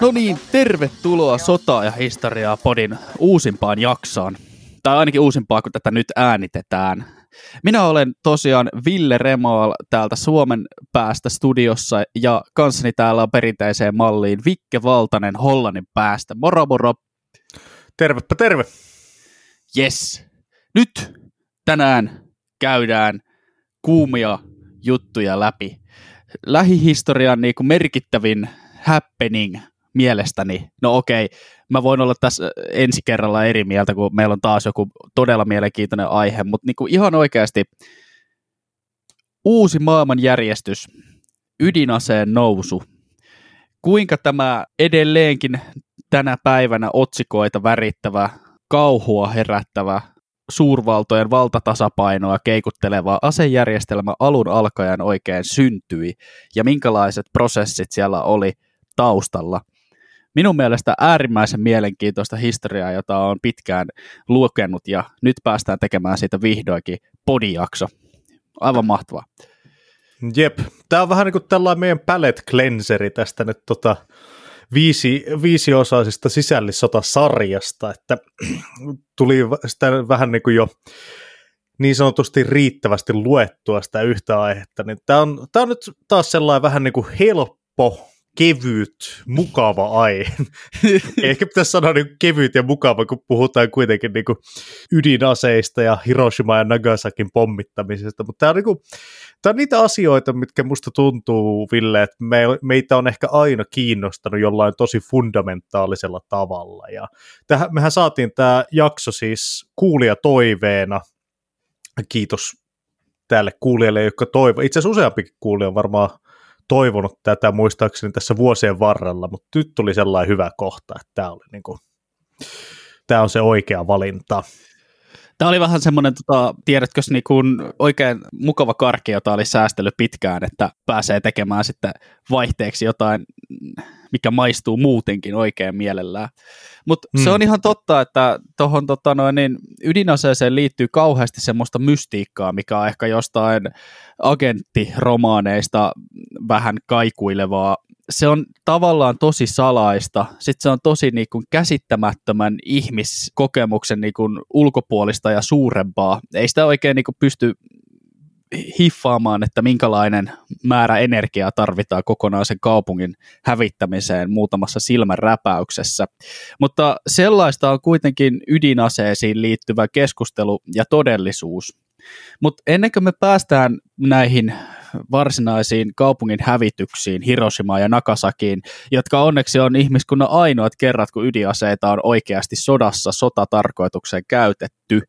No niin, tervetuloa Sotaa ja historiaa podin uusimpaan jaksoon. Tai ainakin uusimpaa, kun tätä nyt äänitetään. Minä olen tosiaan Ville Remoal täältä Suomen päästä studiossa ja kanssani täällä on perinteiseen malliin Vikke Valtanen Hollannin päästä. Moro moro! Tervepä terve! Yes! Nyt tänään käydään kuumia juttuja läpi. Lähihistorian niin kuin merkittävin happening mielestäni, no okei, mä voin olla tässä ensi kerralla eri mieltä, kun meillä on taas joku todella mielenkiintoinen aihe, mutta niin kuin ihan oikeasti uusi maailmanjärjestys, ydinaseen nousu, kuinka tämä edelleenkin tänä päivänä otsikoita värittävä, kauhua herättävä, suurvaltojen valtatasapainoa keikutteleva asejärjestelmä alun alkaen oikein syntyi? Ja minkälaiset prosessit siellä oli taustalla – minun mielestä äärimmäisen mielenkiintoista historiaa, jota on pitkään lukenut ja nyt päästään tekemään siitä vihdoinkin podijakso. Aivan mahtavaa. Jep, tämä on vähän niin kuin tällainen meidän palette cleanseri tästä nyt tota viisi, viisiosaisesta sisällissotasarjasta, että tuli sitä vähän niin kuin jo niin sanotusti riittävästi luettua sitä yhtä aihetta, niin tämä on, tämä on nyt taas sellainen vähän niin kuin helppo kevyt, mukava aihe. Ehkä pitäisi sanoa niin kevyt ja mukava, kun puhutaan kuitenkin niin kuin ydinaseista ja Hiroshima ja Nagasakin pommittamisesta. Mutta tämä on, niin kuin, tämä on niitä asioita, mitkä musta tuntuu, Ville, että me, meitä on ehkä aina kiinnostanut jollain tosi fundamentaalisella tavalla. Ja tähän, mehän saatiin tämä jakso siis kuulija toiveena. Kiitos tälle kuulijalle, joka toivo. Itse asiassa useampikin kuulija on varmaan toivonut tätä muistaakseni tässä vuosien varrella, mutta nyt tuli sellainen hyvä kohta, että tämä, oli niin kuin, tämä on se oikea valinta. Tämä oli vähän semmoinen, tota, tiedätkö, niin kuin oikein mukava karki, jota oli säästellyt pitkään, että pääsee tekemään sitten vaihteeksi jotain, mikä maistuu muutenkin oikein mielellään. Mutta hmm. se on ihan totta, että tuohon tota niin ydinaseeseen liittyy kauheasti semmoista mystiikkaa, mikä on ehkä jostain agenttiromaaneista vähän kaikuilevaa. Se on tavallaan tosi salaista, sitten se on tosi niin kuin käsittämättömän ihmiskokemuksen niin kuin ulkopuolista ja suurempaa. Ei sitä oikein niin kuin pysty hiffaamaan, että minkälainen määrä energiaa tarvitaan kokonaisen kaupungin hävittämiseen muutamassa silmän räpäyksessä. Mutta sellaista on kuitenkin ydinaseisiin liittyvä keskustelu ja todellisuus. Mutta ennen kuin me päästään näihin varsinaisiin kaupungin hävityksiin, Hiroshimaan ja Nagasakiin, jotka onneksi on ihmiskunnan ainoat kerrat, kun ydinaseita on oikeasti sodassa sotatarkoitukseen käytetty,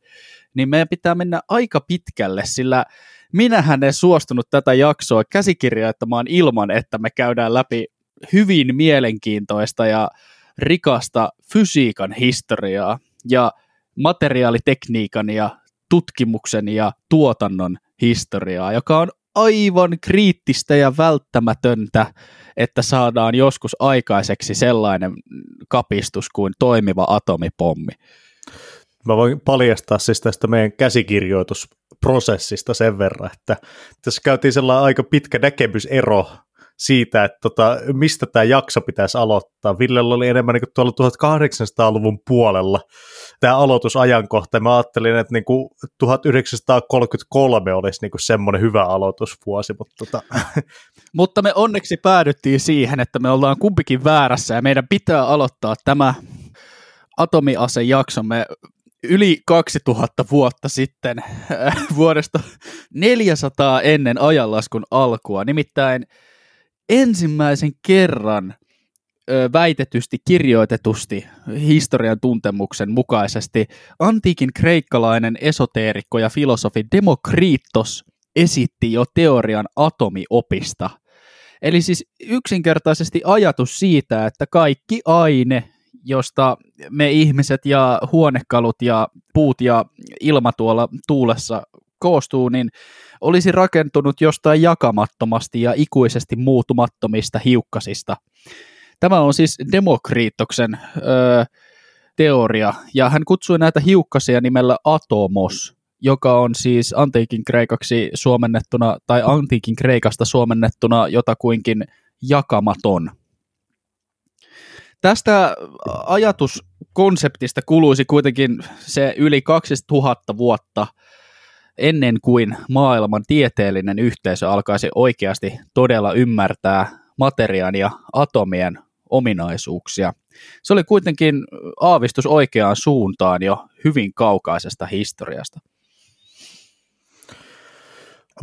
niin meidän pitää mennä aika pitkälle, sillä minähän en suostunut tätä jaksoa käsikirjoittamaan ilman, että me käydään läpi hyvin mielenkiintoista ja rikasta fysiikan historiaa ja materiaalitekniikan ja tutkimuksen ja tuotannon historiaa, joka on aivan kriittistä ja välttämätöntä, että saadaan joskus aikaiseksi sellainen kapistus kuin toimiva atomipommi. Mä voin paljastaa siis tästä meidän käsikirjoitusprosessista sen verran, että tässä käytiin sellainen aika pitkä näkemysero siitä, että tota, mistä tämä jakso pitäisi aloittaa. Villellä oli enemmän niin tuolla 1800-luvun puolella tämä aloitusajankohta. Mä ajattelin, että niin kuin 1933 olisi niin kuin semmoinen hyvä aloitusvuosi. Mutta, tota. mutta me onneksi päädyttiin siihen, että me ollaan kumpikin väärässä ja meidän pitää aloittaa tämä atomiasejaksomme yli 2000 vuotta sitten vuodesta 400 ennen ajanlaskun alkua. Nimittäin ensimmäisen kerran väitetysti kirjoitetusti historian tuntemuksen mukaisesti antiikin kreikkalainen esoteerikko ja filosofi Demokriitos esitti jo teorian atomiopista. Eli siis yksinkertaisesti ajatus siitä, että kaikki aine, josta me ihmiset ja huonekalut ja puut ja ilma tuolla tuulessa koostuu, niin olisi rakentunut jostain jakamattomasti ja ikuisesti muutumattomista hiukkasista. Tämä on siis Demokriittoksen öö, teoria, ja hän kutsui näitä hiukkasia nimellä atomos, joka on siis antiikin kreikaksi suomennettuna, tai antiikin kreikasta suomennettuna jotakuinkin jakamaton. tästä ajatuskonseptista kuluisi kuitenkin se yli 2000 vuotta ennen kuin maailman tieteellinen yhteisö alkaisi oikeasti todella ymmärtää materiaan ja atomien ominaisuuksia. Se oli kuitenkin aavistus oikeaan suuntaan jo hyvin kaukaisesta historiasta.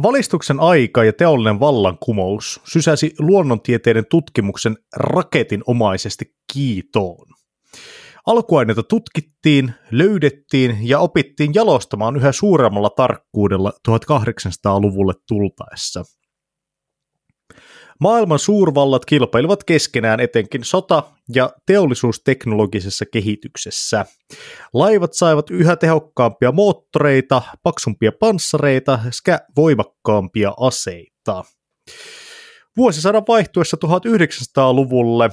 Valistuksen aika ja teollinen vallankumous sysäsi luonnontieteiden tutkimuksen raketinomaisesti kiitoon. Alkuaineita tutkittiin, löydettiin ja opittiin jalostamaan yhä suuremmalla tarkkuudella 1800-luvulle tultaessa – Maailman suurvallat kilpailivat keskenään etenkin sota- ja teollisuusteknologisessa kehityksessä. Laivat saivat yhä tehokkaampia moottoreita, paksumpia panssareita sekä voimakkaampia aseita. Vuosisadan vaihtuessa 1900-luvulle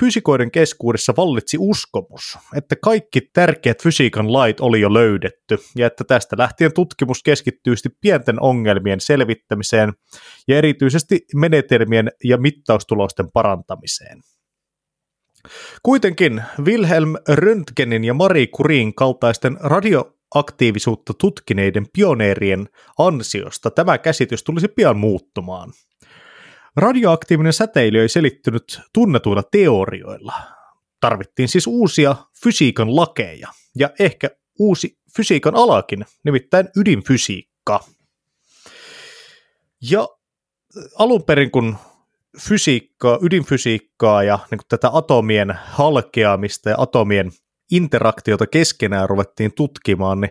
fyysikoiden keskuudessa vallitsi uskomus, että kaikki tärkeät fysiikan lait oli jo löydetty, ja että tästä lähtien tutkimus keskittyy pienten ongelmien selvittämiseen ja erityisesti menetelmien ja mittaustulosten parantamiseen. Kuitenkin Wilhelm Röntgenin ja Marie Curien kaltaisten radioaktiivisuutta tutkineiden pioneerien ansiosta tämä käsitys tulisi pian muuttumaan – Radioaktiivinen säteily ei selittynyt tunnetuilla teorioilla. Tarvittiin siis uusia fysiikan lakeja ja ehkä uusi fysiikan alakin, nimittäin ydinfysiikka. Ja alun perin kun fysiikkaa, ydinfysiikkaa ja niin tätä atomien halkeamista ja atomien interaktiota keskenään ruvettiin tutkimaan, niin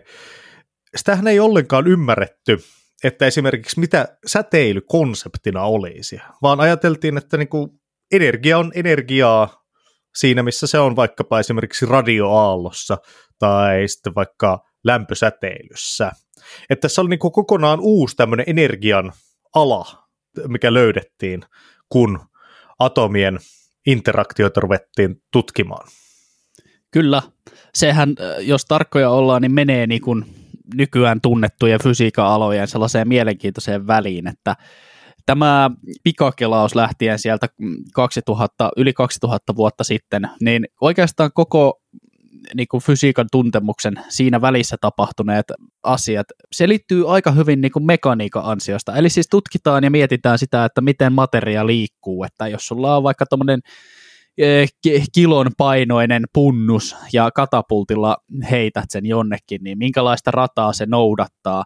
sitähän ei ollenkaan ymmärretty että esimerkiksi mitä säteily konseptina olisi, vaan ajateltiin, että niin kuin energia on energiaa siinä, missä se on vaikkapa esimerkiksi radioaallossa tai sitten vaikka lämpösäteilyssä. Että tässä oli niin kuin kokonaan uusi tämmöinen energian ala, mikä löydettiin, kun atomien interaktioita ruvettiin tutkimaan. Kyllä, sehän, jos tarkkoja ollaan, niin menee niin kuin nykyään tunnettujen fysiikan alojen sellaiseen mielenkiintoiseen väliin, että tämä pikakelaus lähtien sieltä 2000, yli 2000 vuotta sitten, niin oikeastaan koko niin kuin fysiikan tuntemuksen siinä välissä tapahtuneet asiat selittyy aika hyvin niin kuin mekaniikan ansiosta. Eli siis tutkitaan ja mietitään sitä, että miten materia liikkuu, että jos sulla on vaikka tuommoinen kilon painoinen punnus ja katapultilla heität sen jonnekin, niin minkälaista rataa se noudattaa.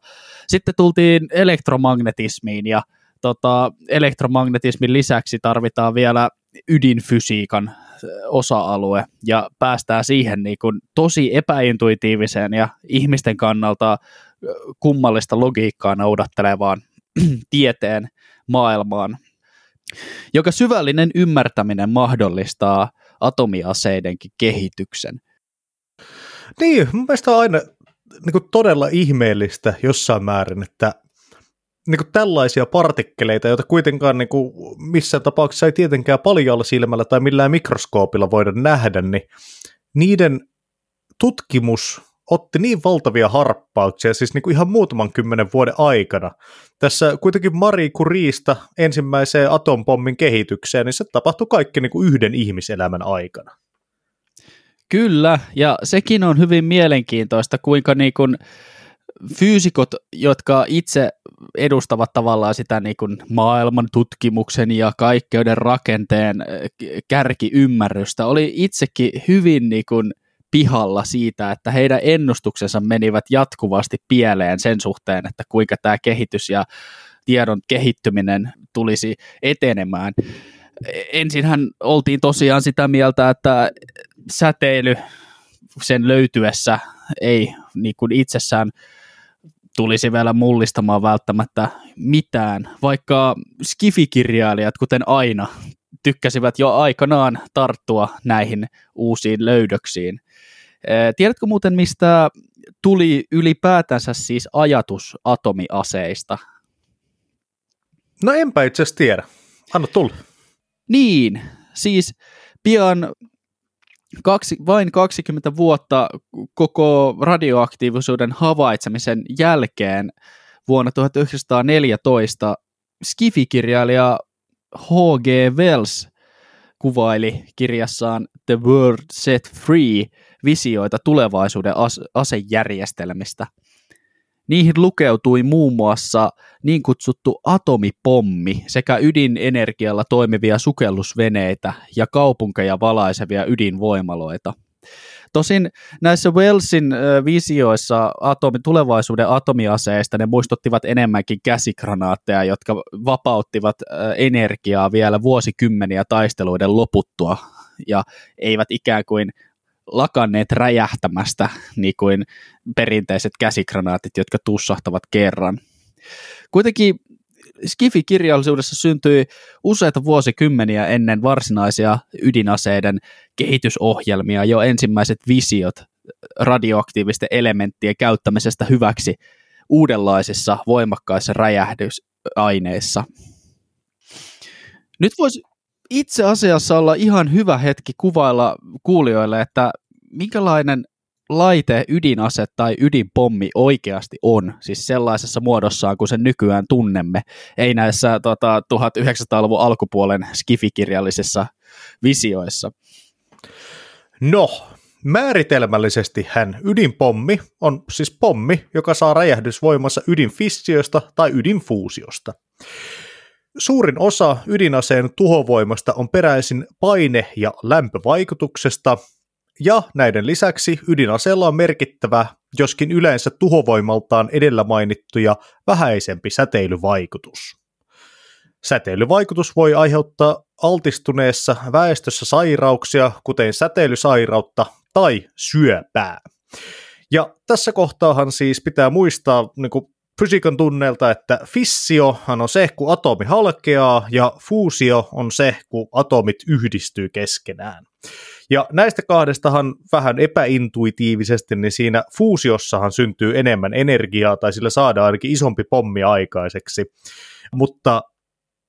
Sitten tultiin elektromagnetismiin ja tota, elektromagnetismin lisäksi tarvitaan vielä ydinfysiikan eh, osa-alue ja päästään siihen niin kuin tosi epäintuitiiviseen ja ihmisten kannalta eh, kummallista logiikkaa noudattelevaan tieteen maailmaan joka syvällinen ymmärtäminen mahdollistaa atomiaseidenkin kehityksen. Niin, mun mielestä on aina niin kuin todella ihmeellistä jossain määrin, että niin kuin tällaisia partikkeleita, joita kuitenkaan niin kuin missään tapauksessa ei tietenkään paljon silmällä tai millään mikroskoopilla voida nähdä, niin niiden tutkimus otti niin valtavia harppauksia, siis niin kuin ihan muutaman kymmenen vuoden aikana. Tässä kuitenkin Marie Curieista ensimmäiseen atompommin kehitykseen, niin se tapahtui kaikki niin kuin yhden ihmiselämän aikana. Kyllä, ja sekin on hyvin mielenkiintoista, kuinka niin kuin fyysikot, jotka itse edustavat tavallaan sitä niin kuin maailman tutkimuksen ja kaikkeuden rakenteen kärkiymmärrystä, oli itsekin hyvin niin kuin – pihalla siitä, että heidän ennustuksensa menivät jatkuvasti pieleen sen suhteen, että kuinka tämä kehitys ja tiedon kehittyminen tulisi etenemään. Ensinhän oltiin tosiaan sitä mieltä, että säteily sen löytyessä ei niin kuin itsessään tulisi vielä mullistamaan välttämättä mitään, vaikka skifikirjailijat, kuten aina, tykkäsivät jo aikanaan tarttua näihin uusiin löydöksiin. Tiedätkö muuten, mistä tuli ylipäätänsä siis ajatus atomiaseista? No enpä itse asiassa tiedä. Anna tulla. Niin, siis pian kaksi, vain 20 vuotta koko radioaktiivisuuden havaitsemisen jälkeen vuonna 1914 Skifikirjailija H.G. Wells kuvaili kirjassaan The World Set Free visioita tulevaisuuden asejärjestelmistä. Niihin lukeutui muun muassa niin kutsuttu atomipommi sekä ydinenergialla toimivia sukellusveneitä ja kaupunkeja valaisevia ydinvoimaloita – Tosin näissä Wellsin visioissa atomi, tulevaisuuden atomiaseista ne muistuttivat enemmänkin käsikranaatteja, jotka vapauttivat energiaa vielä vuosikymmeniä taisteluiden loputtua ja eivät ikään kuin lakanneet räjähtämästä niin kuin perinteiset käsikranaatit, jotka tussahtavat kerran. Kuitenkin Skifi-kirjallisuudessa syntyi useita vuosikymmeniä ennen varsinaisia ydinaseiden kehitysohjelmia jo ensimmäiset visiot radioaktiivisten elementtien käyttämisestä hyväksi uudenlaisissa voimakkaissa räjähdysaineissa. Nyt voisi itse asiassa olla ihan hyvä hetki kuvailla kuulijoille, että minkälainen laite, ydinase tai ydinpommi oikeasti on, siis sellaisessa muodossaan kuin sen nykyään tunnemme, ei näissä tota, 1900-luvun alkupuolen skifikirjallisissa visioissa. No, määritelmällisesti hän ydinpommi on siis pommi, joka saa räjähdysvoimassa ydinfissiosta tai ydinfuusiosta. Suurin osa ydinaseen tuhovoimasta on peräisin paine- ja lämpövaikutuksesta, ja näiden lisäksi ydinaseella on merkittävä, joskin yleensä tuhovoimaltaan edellä mainittuja vähäisempi säteilyvaikutus. Säteilyvaikutus voi aiheuttaa altistuneessa väestössä sairauksia, kuten säteilysairautta tai syöpää. Ja tässä kohtaahan siis pitää muistaa niin kuin fysiikan tunneilta, että fissiohan on se, kun atomi halkeaa, ja fuusio on se, kun atomit yhdistyy keskenään. Ja näistä kahdestahan vähän epäintuitiivisesti, niin siinä fuusiossahan syntyy enemmän energiaa, tai sillä saadaan ainakin isompi pommi aikaiseksi. Mutta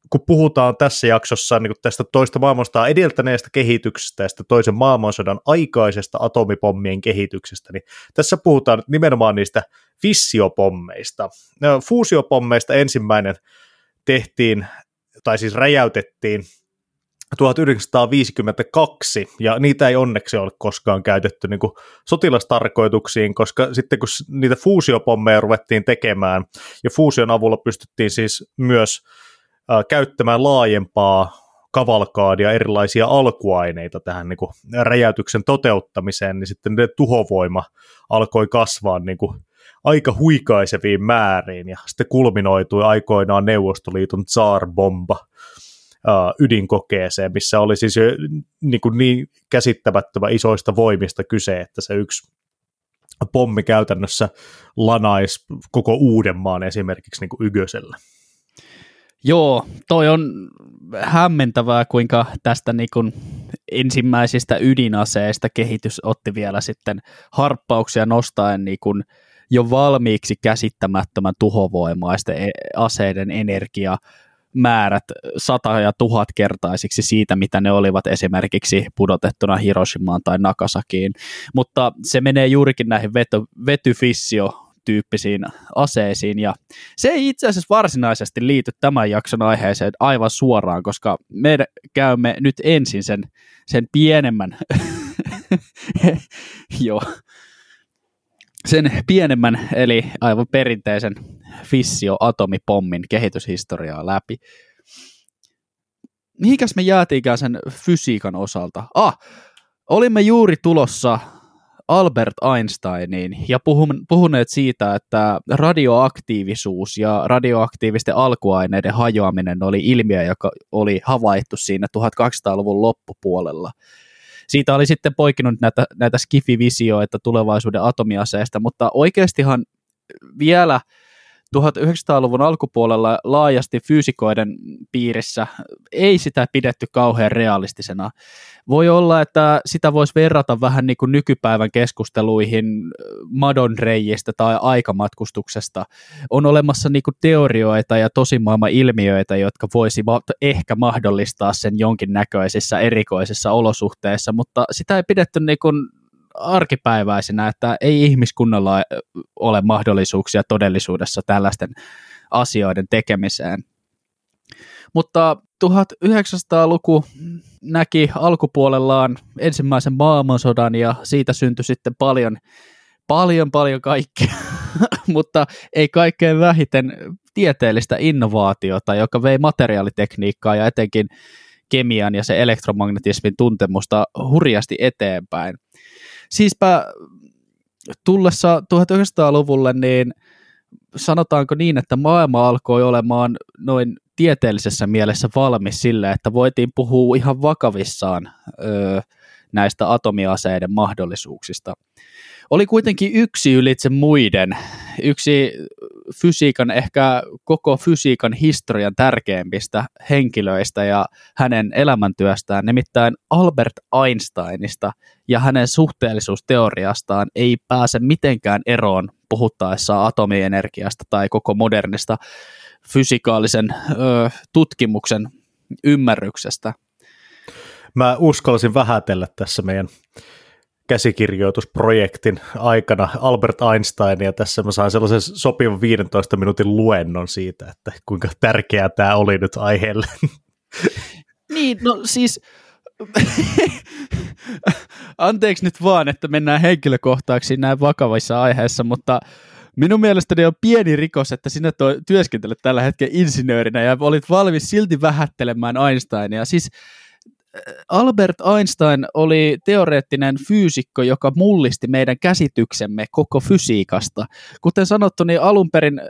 kun puhutaan tässä jaksossa niin tästä toista maailmasta edeltäneestä kehityksestä ja toisen maailmansodan aikaisesta atomipommien kehityksestä, niin tässä puhutaan nimenomaan niistä fissiopommeista. Fuusiopommeista ensimmäinen tehtiin, tai siis räjäytettiin 1952, ja niitä ei onneksi ole koskaan käytetty niin kuin sotilastarkoituksiin, koska sitten kun niitä fuusiopommeja ruvettiin tekemään, ja fuusion avulla pystyttiin siis myös käyttämään laajempaa kavalkaadia erilaisia alkuaineita tähän niin kuin räjäytyksen toteuttamiseen, niin sitten tuhovoima alkoi kasvaa niin kuin aika huikaiseviin määriin, ja sitten kulminoitui aikoinaan Neuvostoliiton Tsar-bomba, ydinkokeeseen, missä oli siis niin, kuin niin käsittämättömän isoista voimista kyse, että se yksi pommi käytännössä lanaisi koko Uudenmaan esimerkiksi niin kuin Ygösellä. Joo, toi on hämmentävää, kuinka tästä niin kuin ensimmäisistä ydinaseista kehitys otti vielä sitten harppauksia nostaen niin kuin jo valmiiksi käsittämättömän tuhovoimaisten e-, aseiden energia määrät sata- ja tuhatkertaisiksi siitä, mitä ne olivat esimerkiksi pudotettuna Hiroshimaan tai Nagasakiin. Mutta se menee juurikin näihin veto, vetyfissio tyyppisiin aseisiin, ja se ei itse asiassa varsinaisesti liity tämän jakson aiheeseen aivan suoraan, koska me käymme nyt ensin sen, sen pienemmän, joo, sen pienemmän, eli aivan perinteisen fissio-atomipommin kehityshistoriaa läpi. Mihinkäs me jäätiinkään sen fysiikan osalta? Ah, olimme juuri tulossa Albert Einsteiniin ja puhuneet siitä, että radioaktiivisuus ja radioaktiivisten alkuaineiden hajoaminen oli ilmiö, joka oli havaittu siinä 1800-luvun loppupuolella. Siitä oli sitten poikinut näitä, näitä skifi-visioita tulevaisuuden atomiaseesta, mutta oikeastihan vielä – 1900-luvun alkupuolella laajasti fyysikoiden piirissä ei sitä pidetty kauhean realistisena. Voi olla, että sitä voisi verrata vähän niin kuin nykypäivän keskusteluihin madonreijistä tai aikamatkustuksesta. On olemassa niin kuin teorioita ja tosimaailman ilmiöitä, jotka voisivat ehkä mahdollistaa sen jonkinnäköisissä erikoisissa olosuhteissa, mutta sitä ei pidetty niin kuin arkipäiväisenä, että ei ihmiskunnalla ole mahdollisuuksia todellisuudessa tällaisten asioiden tekemiseen. Mutta 1900-luku näki alkupuolellaan ensimmäisen maailmansodan ja siitä syntyi sitten paljon, paljon, paljon kaikkea, mutta ei kaikkein vähiten tieteellistä innovaatiota, joka vei materiaalitekniikkaa ja etenkin kemian ja se elektromagnetismin tuntemusta hurjasti eteenpäin. Siispä tullessa 1900-luvulle, niin sanotaanko niin, että maailma alkoi olemaan noin tieteellisessä mielessä valmis sille, että voitiin puhua ihan vakavissaan öö, näistä atomiaseiden mahdollisuuksista. Oli kuitenkin yksi ylitse muiden, yksi fysiikan, ehkä koko fysiikan historian tärkeimmistä henkilöistä ja hänen elämäntyöstään, nimittäin Albert Einsteinista ja hänen suhteellisuusteoriastaan ei pääse mitenkään eroon puhuttaessa atomienergiasta tai koko modernista fysikaalisen ö, tutkimuksen ymmärryksestä. Mä uskallisin vähätellä tässä meidän käsikirjoitusprojektin aikana Albert Einsteinia. Tässä mä sain sellaisen sopivan 15 minuutin luennon siitä, että kuinka tärkeää tämä oli nyt aiheelle. Niin, no siis anteeksi nyt vaan, että mennään henkilökohtaaksi näin vakavissa aiheissa, mutta minun mielestäni on pieni rikos, että sinä työskentelet tällä hetkellä insinöörinä ja olit valmis silti vähättelemään Einsteinia. Siis Albert Einstein oli teoreettinen fyysikko, joka mullisti meidän käsityksemme koko fysiikasta. Kuten sanottu, niin alun perin äh,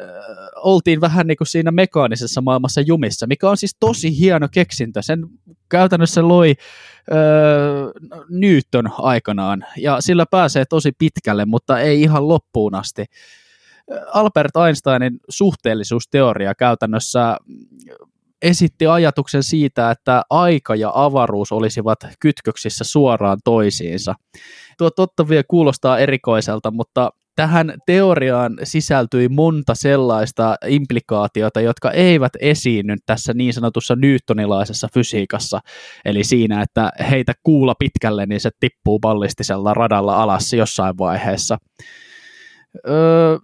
oltiin vähän niin kuin siinä mekaanisessa maailmassa jumissa, mikä on siis tosi hieno keksintö. Sen käytännössä loi äh, Newton aikanaan, ja sillä pääsee tosi pitkälle, mutta ei ihan loppuun asti. Albert Einsteinin suhteellisuusteoria käytännössä esitti ajatuksen siitä, että aika ja avaruus olisivat kytköksissä suoraan toisiinsa. Tuo totta vielä kuulostaa erikoiselta, mutta tähän teoriaan sisältyi monta sellaista implikaatiota, jotka eivät esiinny tässä niin sanotussa newtonilaisessa fysiikassa. Eli siinä, että heitä kuula pitkälle, niin se tippuu ballistisella radalla alas jossain vaiheessa. Öö,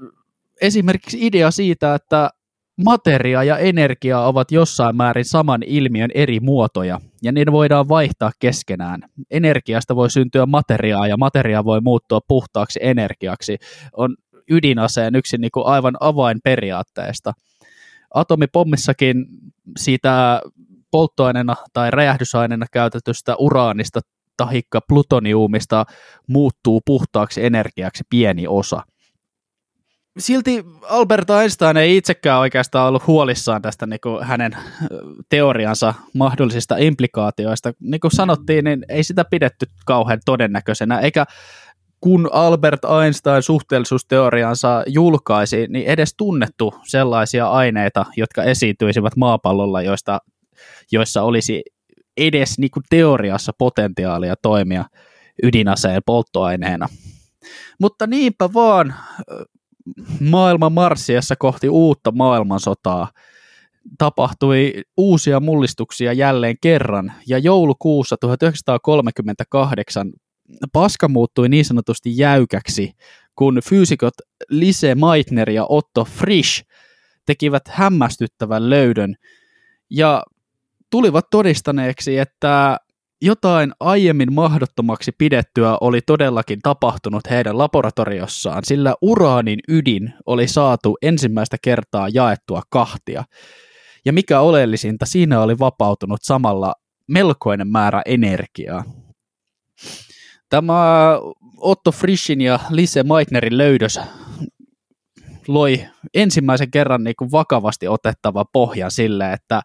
esimerkiksi idea siitä, että materia ja energia ovat jossain määrin saman ilmiön eri muotoja, ja niitä voidaan vaihtaa keskenään. Energiasta voi syntyä materiaa, ja materia voi muuttua puhtaaksi energiaksi. On ydinaseen yksi niin kuin aivan avainperiaatteesta. Atomipommissakin siitä polttoaineena tai räjähdysaineena käytetystä uraanista tahikka plutoniumista muuttuu puhtaaksi energiaksi pieni osa silti Albert Einstein ei itsekään oikeastaan ollut huolissaan tästä niin kuin hänen teoriansa mahdollisista implikaatioista. Niin kuin sanottiin, niin ei sitä pidetty kauhean todennäköisenä, eikä kun Albert Einstein suhteellisuusteoriansa julkaisi, niin edes tunnettu sellaisia aineita, jotka esiintyisivät maapallolla, joista, joissa olisi edes niin kuin teoriassa potentiaalia toimia ydinaseen polttoaineena. Mutta niinpä vaan maailman marssiessa kohti uutta maailmansotaa. Tapahtui uusia mullistuksia jälleen kerran, ja joulukuussa 1938 paska muuttui niin sanotusti jäykäksi, kun fyysikot Lise Meitner ja Otto Frisch tekivät hämmästyttävän löydön, ja tulivat todistaneeksi, että jotain aiemmin mahdottomaksi pidettyä oli todellakin tapahtunut heidän laboratoriossaan, sillä uraanin ydin oli saatu ensimmäistä kertaa jaettua kahtia. Ja mikä oleellisinta, siinä oli vapautunut samalla melkoinen määrä energiaa. Tämä Otto Frischin ja Lise Meitnerin löydös loi ensimmäisen kerran niin kuin vakavasti otettava pohja sille, että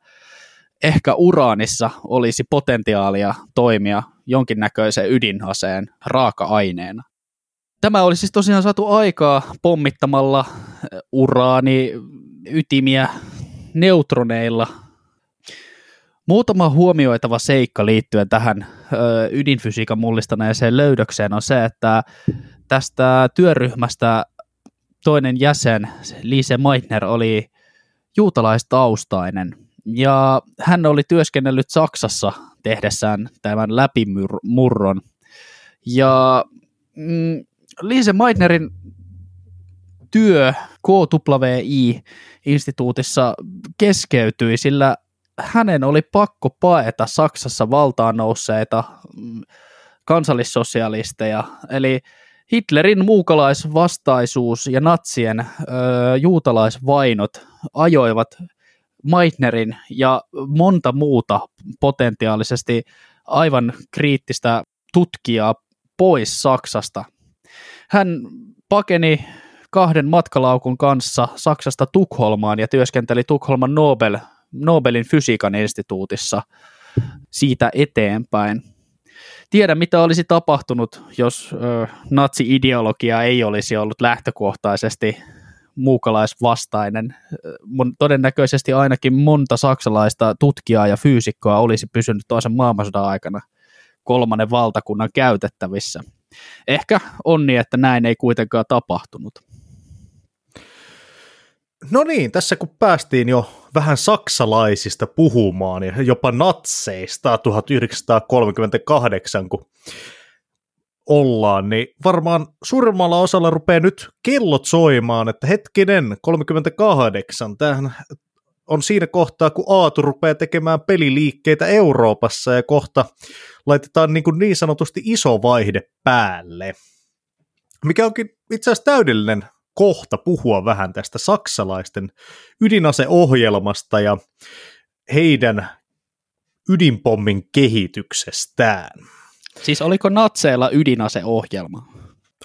ehkä uraanissa olisi potentiaalia toimia jonkinnäköisen ydinaseen raaka-aineena. Tämä olisi siis tosiaan saatu aikaa pommittamalla eh, uraani ytimiä neutroneilla. Muutama huomioitava seikka liittyen tähän ö, ydinfysiikan mullistaneeseen löydökseen on se, että tästä työryhmästä toinen jäsen, Lise Meitner, oli juutalaistaustainen – ja hän oli työskennellyt Saksassa tehdessään tämän läpimurron. Ja mm, Lise Meitnerin työ KWI-instituutissa keskeytyi, sillä hänen oli pakko paeta Saksassa valtaan nousseita mm, kansallissosialisteja, eli Hitlerin muukalaisvastaisuus ja natsien ö, juutalaisvainot ajoivat Meitnerin ja monta muuta potentiaalisesti aivan kriittistä tutkijaa pois Saksasta. Hän pakeni kahden matkalaukun kanssa Saksasta Tukholmaan ja työskenteli Tukholman Nobel, Nobelin fysiikan instituutissa siitä eteenpäin. Tiedä, mitä olisi tapahtunut, jos ö, natsi-ideologia ei olisi ollut lähtökohtaisesti muukalaisvastainen. Todennäköisesti ainakin monta saksalaista tutkijaa ja fyysikkoa olisi pysynyt toisen maailmansodan aikana kolmannen valtakunnan käytettävissä. Ehkä onni, niin, että näin ei kuitenkaan tapahtunut. No niin, tässä kun päästiin jo vähän saksalaisista puhumaan ja jopa natseista 1938, kun ollaan, niin varmaan suurimmalla osalla rupeaa nyt kellot soimaan, että hetkinen, 38, tämähän on siinä kohtaa, kun Aatu rupeaa tekemään peliliikkeitä Euroopassa ja kohta laitetaan niin, kuin niin sanotusti iso vaihde päälle. Mikä onkin itse asiassa täydellinen kohta puhua vähän tästä saksalaisten ydinaseohjelmasta ja heidän ydinpommin kehityksestään. Siis oliko natseilla ydinaseohjelma?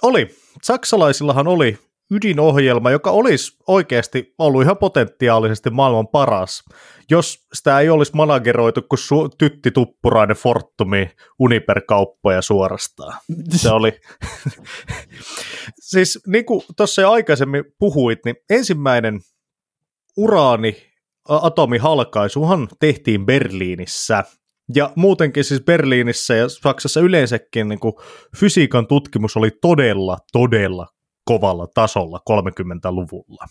Oli. Saksalaisillahan oli ydinohjelma, joka olisi oikeasti ollut ihan potentiaalisesti maailman paras, jos sitä ei olisi manageroitu kuin su- Tytti Tuppurainen Fortumi Uniper-kauppoja suorastaan. Se oli. siis niin kuin tuossa jo aikaisemmin puhuit, niin ensimmäinen uraani atomihalkaisuhan tehtiin Berliinissä ja muutenkin siis Berliinissä ja Saksassa yleensäkin niin kuin fysiikan tutkimus oli todella, todella kovalla tasolla 30-luvulla.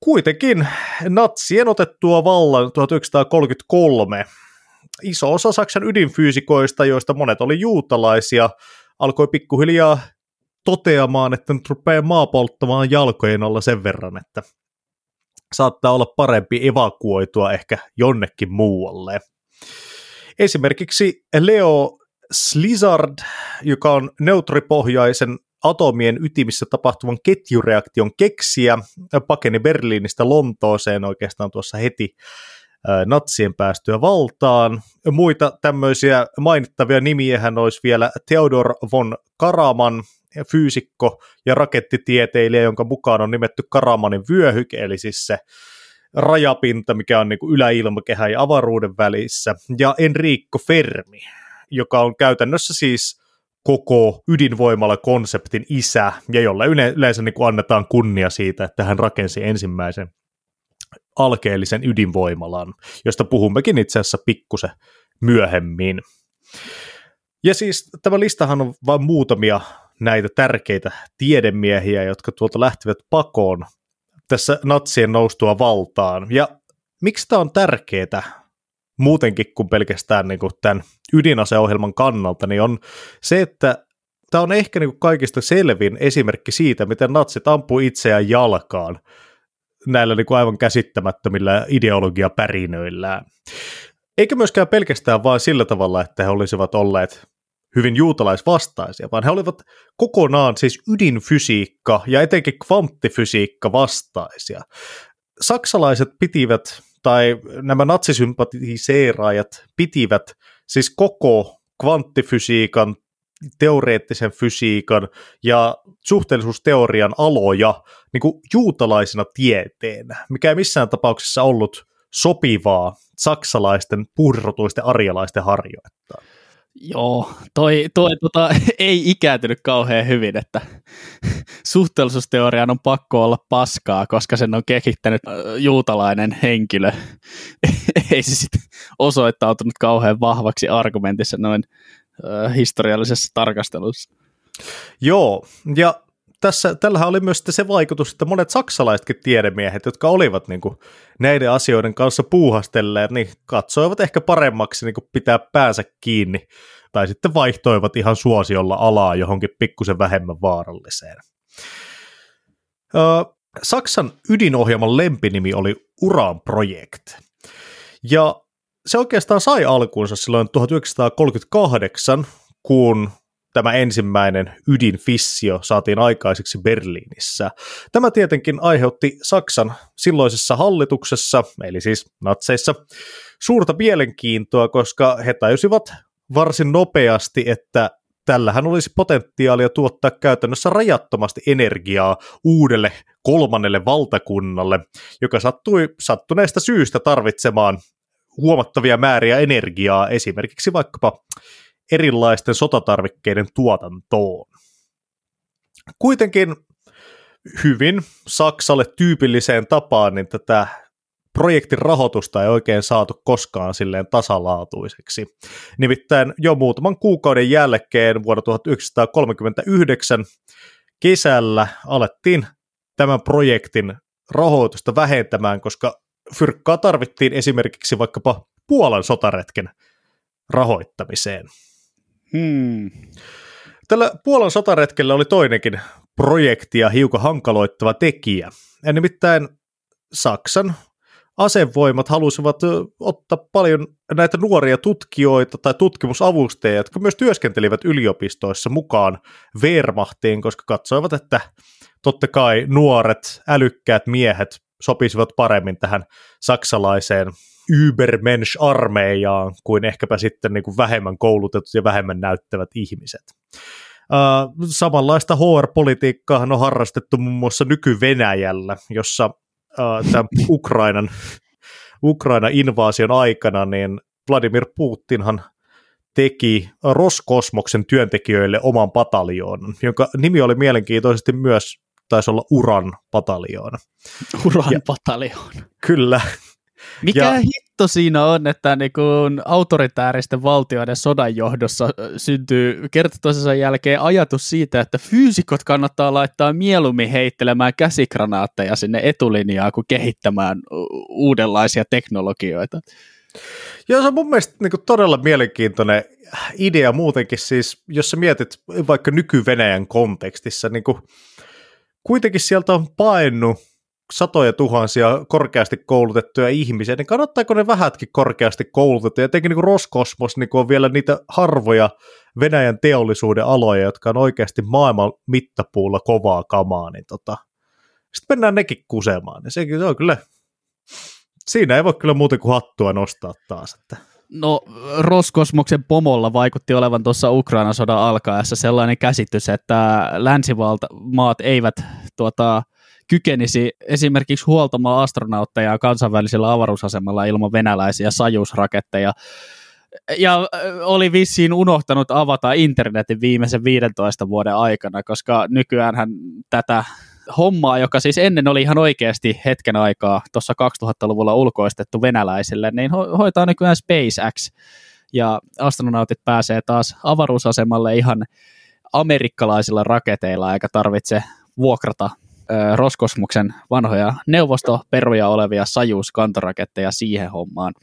Kuitenkin natsien otettua vallan 1933 iso osa Saksan ydinfyysikoista, joista monet oli juutalaisia, alkoi pikkuhiljaa toteamaan, että nyt rupeaa maa polttamaan jalkojen alla sen verran, että saattaa olla parempi evakuoitua ehkä jonnekin muualle. Esimerkiksi Leo Slizard, joka on neutripohjaisen atomien ytimissä tapahtuvan ketjureaktion keksiä, pakeni Berliinistä Lontooseen oikeastaan tuossa heti natsien päästyä valtaan. Muita tämmöisiä mainittavia nimiä hän olisi vielä Theodor von Karaman, fyysikko ja rakettitieteilijä, jonka mukaan on nimetty Karamanin vyöhyke, eli siis se rajapinta, mikä on niin kuin yläilmakehän ja avaruuden välissä, ja Enrico Fermi, joka on käytännössä siis koko ydinvoimalla konseptin isä, ja jolle yleensä niin kuin annetaan kunnia siitä, että hän rakensi ensimmäisen alkeellisen ydinvoimalan, josta puhummekin itse asiassa pikkusen myöhemmin. Ja siis tämä listahan on vain muutamia näitä tärkeitä tiedemiehiä, jotka tuolta lähtivät pakoon tässä natsien noustua valtaan. Ja miksi tämä on tärkeää muutenkin kuin pelkästään niin kuin tämän ydinaseohjelman kannalta, niin on se, että tämä on ehkä niin kuin kaikista selvin esimerkki siitä, miten natsit ampuu itseään jalkaan näillä niin kuin aivan käsittämättömillä ideologiapärinöillään. Eikä myöskään pelkästään vain sillä tavalla, että he olisivat olleet hyvin juutalaisvastaisia, vaan he olivat kokonaan siis ydinfysiikka ja etenkin kvanttifysiikka vastaisia. Saksalaiset pitivät, tai nämä natsisympatiseeraajat pitivät siis koko kvanttifysiikan, teoreettisen fysiikan ja suhteellisuusteorian aloja niin kuin juutalaisena tieteenä, mikä ei missään tapauksessa ollut sopivaa saksalaisten puhdirotuisten arjalaisten harjoittaa. Joo, toi, toi tota, ei ikääntynyt kauhean hyvin, että suhteellisuusteorian on pakko olla paskaa, koska sen on kehittänyt juutalainen henkilö. ei se sitten osoittautunut kauhean vahvaksi argumentissa noin historiallisessa tarkastelussa. Joo, ja tässä, tällähän oli myös se vaikutus, että monet saksalaisetkin tiedemiehet, jotka olivat niin kuin, näiden asioiden kanssa puuhastelleet, niin katsoivat ehkä paremmaksi niin kuin, pitää päänsä kiinni, tai sitten vaihtoivat ihan suosiolla alaa johonkin pikkusen vähemmän vaaralliseen. Saksan ydinohjelman lempinimi oli Uran Project. Ja se oikeastaan sai alkuunsa silloin 1938, kun tämä ensimmäinen ydinfissio saatiin aikaiseksi Berliinissä. Tämä tietenkin aiheutti Saksan silloisessa hallituksessa, eli siis natseissa, suurta mielenkiintoa, koska he tajusivat varsin nopeasti, että tällähän olisi potentiaalia tuottaa käytännössä rajattomasti energiaa uudelle kolmannelle valtakunnalle, joka sattui sattuneesta syystä tarvitsemaan huomattavia määriä energiaa esimerkiksi vaikkapa erilaisten sotatarvikkeiden tuotantoon. Kuitenkin hyvin Saksalle tyypilliseen tapaan niin tätä projektin rahoitusta ei oikein saatu koskaan silleen tasalaatuiseksi. Nimittäin jo muutaman kuukauden jälkeen vuonna 1939 kesällä alettiin tämän projektin rahoitusta vähentämään, koska fyrkkaa tarvittiin esimerkiksi vaikkapa Puolan sotaretken rahoittamiseen. Hmm. Tällä Puolan sotaretkellä oli toinenkin projektia hiukan hankaloittava tekijä. Ja nimittäin Saksan asevoimat halusivat ottaa paljon näitä nuoria tutkijoita tai tutkimusavustajia, jotka myös työskentelivät yliopistoissa mukaan Wehrmachtiin, koska katsoivat, että totta kai nuoret, älykkäät miehet sopisivat paremmin tähän saksalaiseen Übermensch-armeijaan kuin ehkäpä sitten niin kuin vähemmän koulutetut ja vähemmän näyttävät ihmiset. Uh, samanlaista HR-politiikkaa on harrastettu muun muassa nyky-Venäjällä, jossa uh, tämän Ukrainan, Ukraina-invaasion aikana niin Vladimir Putinhan teki Roskosmoksen työntekijöille oman pataljoonan, jonka nimi oli mielenkiintoisesti myös, taisi olla Uran pataljoona. Uran pataljoona. Kyllä, mikä ja, hitto siinä on, että niin kun autoritääristen valtioiden sodan johdossa syntyy kerta toisensa jälkeen ajatus siitä, että fyysikot kannattaa laittaa mieluummin heittelemään käsikranaatteja sinne etulinjaan kuin kehittämään uudenlaisia teknologioita. Joo, se on mun mielestä niin kuin todella mielenkiintoinen idea muutenkin siis, jos sä mietit vaikka nyky-Venäjän kontekstissa, niin kuin, kuitenkin sieltä on painut satoja tuhansia korkeasti koulutettuja ihmisiä, niin kannattaako ne vähätkin korkeasti koulutettuja? Jotenkin niin Roskosmos niin on vielä niitä harvoja Venäjän teollisuuden aloja, jotka on oikeasti maailman mittapuulla kovaa kamaa, niin tota, sitten mennään nekin kusemaan. Niin se, se on kyllä, siinä ei voi kyllä muuten kuin hattua nostaa taas. Että. No Roskosmoksen pomolla vaikutti olevan tuossa Ukrainan sodan alkaessa sellainen käsitys, että länsimaat eivät tuota, kykenisi esimerkiksi huoltamaan astronautteja kansainvälisellä avaruusasemalla ilman venäläisiä sajusraketteja. Ja oli vissiin unohtanut avata internetin viimeisen 15 vuoden aikana, koska nykyään tätä hommaa, joka siis ennen oli ihan oikeasti hetken aikaa tuossa 2000-luvulla ulkoistettu venäläisille, niin ho- hoitaa nykyään SpaceX. Ja astronautit pääsee taas avaruusasemalle ihan amerikkalaisilla raketeilla, eikä tarvitse vuokrata Roskosmuksen vanhoja neuvostoperuja olevia sajuuskantoraketteja siihen hommaan.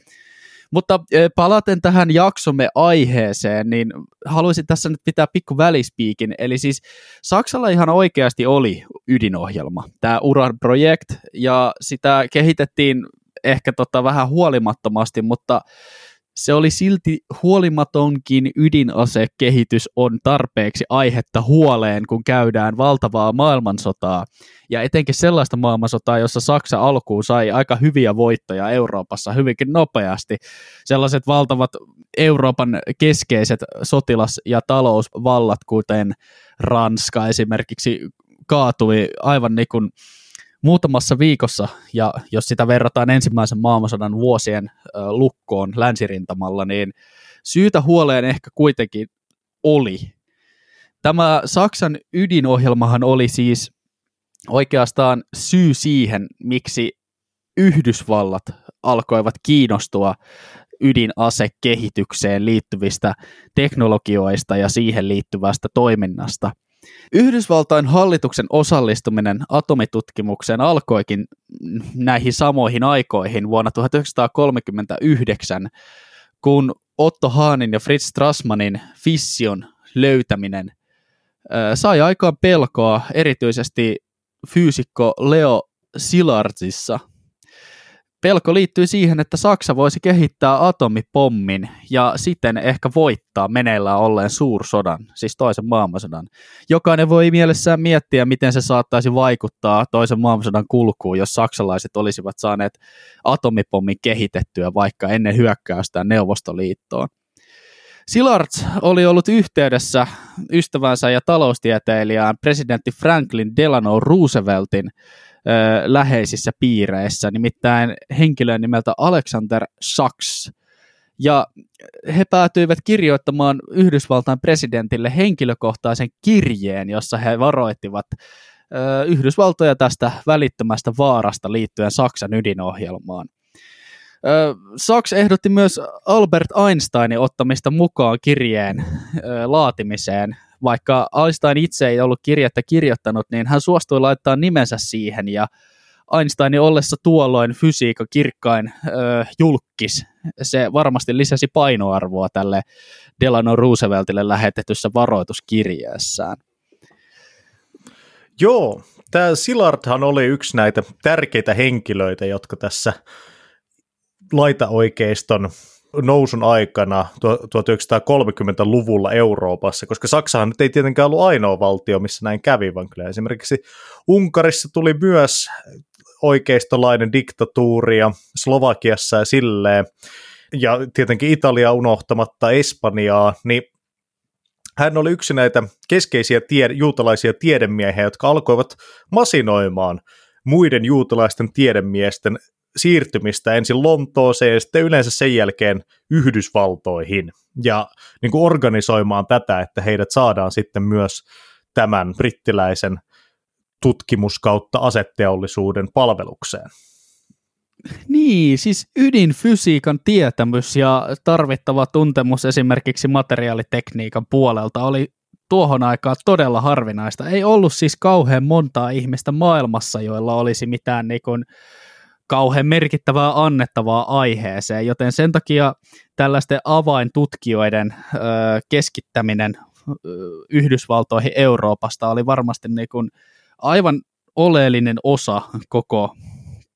Mutta palaten tähän jaksomme aiheeseen, niin haluaisin tässä nyt pitää pikku välispiikin. Eli siis Saksalla ihan oikeasti oli ydinohjelma, tämä Uran projekt, ja sitä kehitettiin ehkä tota vähän huolimattomasti, mutta se oli silti huolimatonkin ydinasekehitys on tarpeeksi aihetta huoleen, kun käydään valtavaa maailmansotaa. Ja etenkin sellaista maailmansotaa, jossa Saksa alkuun sai aika hyviä voittoja Euroopassa hyvinkin nopeasti. Sellaiset valtavat Euroopan keskeiset sotilas- ja talousvallat, kuten Ranska esimerkiksi, kaatui aivan niin kuin muutamassa viikossa, ja jos sitä verrataan ensimmäisen maailmansodan vuosien lukkoon länsirintamalla, niin syytä huoleen ehkä kuitenkin oli. Tämä Saksan ydinohjelmahan oli siis oikeastaan syy siihen, miksi Yhdysvallat alkoivat kiinnostua ydinasekehitykseen liittyvistä teknologioista ja siihen liittyvästä toiminnasta – Yhdysvaltain hallituksen osallistuminen atomitutkimukseen alkoikin näihin samoihin aikoihin vuonna 1939, kun Otto Haanin ja Fritz Strassmanin fission löytäminen sai aikaan pelkoa erityisesti fyysikko Leo Silardzissa. Pelko liittyy siihen, että Saksa voisi kehittää atomipommin ja siten ehkä voittaa meneillään olleen suursodan, siis toisen maailmansodan. Jokainen voi mielessään miettiä, miten se saattaisi vaikuttaa toisen maailmansodan kulkuun, jos saksalaiset olisivat saaneet atomipommin kehitettyä vaikka ennen hyökkäystä Neuvostoliittoon. Sillard oli ollut yhteydessä ystävänsä ja taloustieteilijään presidentti Franklin Delano Rooseveltin läheisissä piireissä, nimittäin henkilön nimeltä Alexander Sachs. Ja he päätyivät kirjoittamaan Yhdysvaltain presidentille henkilökohtaisen kirjeen, jossa he varoittivat Yhdysvaltoja tästä välittömästä vaarasta liittyen Saksan ydinohjelmaan. Sachs ehdotti myös Albert Einsteinin ottamista mukaan kirjeen laatimiseen, vaikka Einstein itse ei ollut kirjettä kirjoittanut, niin hän suostui laittaa nimensä siihen ja Einsteinin ollessa tuolloin fysiikka kirkkain ö, julkis, se varmasti lisäsi painoarvoa tälle Delano Rooseveltille lähetetyssä varoituskirjeessään. Joo, tämä Silardhan oli yksi näitä tärkeitä henkilöitä, jotka tässä laitaoikeiston nousun aikana 1930-luvulla Euroopassa, koska Saksahan nyt ei tietenkään ollut ainoa valtio, missä näin kävi, vaan kyllä esimerkiksi Unkarissa tuli myös oikeistolainen diktatuuri ja Slovakiassa ja silleen, ja tietenkin Italia unohtamatta Espanjaa, niin hän oli yksi näitä keskeisiä tie- juutalaisia tiedemiehiä, jotka alkoivat masinoimaan muiden juutalaisten tiedemiesten siirtymistä ensin Lontooseen ja sitten yleensä sen jälkeen Yhdysvaltoihin ja niin kuin organisoimaan tätä, että heidät saadaan sitten myös tämän brittiläisen tutkimus kautta asetteollisuuden palvelukseen. Niin, siis ydinfysiikan tietämys ja tarvittava tuntemus esimerkiksi materiaalitekniikan puolelta oli tuohon aikaan todella harvinaista. Ei ollut siis kauhean montaa ihmistä maailmassa, joilla olisi mitään niin kuin, kauhean merkittävää annettavaa aiheeseen, joten sen takia tällaisten avaintutkijoiden ö, keskittäminen ö, Yhdysvaltoihin Euroopasta oli varmasti niin kuin aivan oleellinen osa koko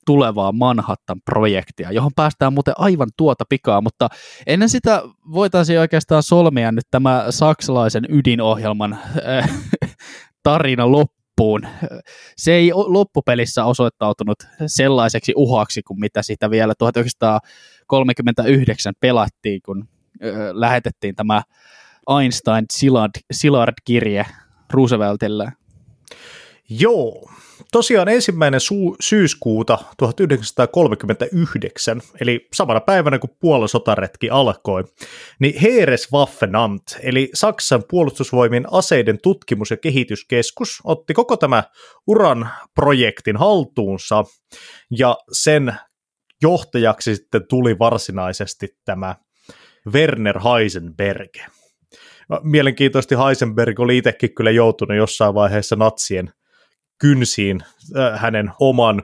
tulevaa Manhattan-projektia, johon päästään muuten aivan tuota pikaa, mutta ennen sitä voitaisiin oikeastaan solmia nyt tämä saksalaisen ydinohjelman tarina loppuun loppuun. Se ei loppupelissä osoittautunut sellaiseksi uhaksi kuin mitä sitä vielä 1939 pelattiin, kun lähetettiin tämä Einstein-Szilard-kirje Rooseveltille. Joo, tosiaan ensimmäinen su- syyskuuta 1939, eli samana päivänä kuin Puolan sotaretki alkoi, niin Heereswaffenamt, eli Saksan puolustusvoimien aseiden tutkimus- ja kehityskeskus, otti koko tämä uran projektin haltuunsa, ja sen johtajaksi sitten tuli varsinaisesti tämä Werner Heisenberg. Mielenkiintoisesti Heisenberg oli itsekin kyllä joutunut jossain vaiheessa natsien kynsiin äh, hänen oman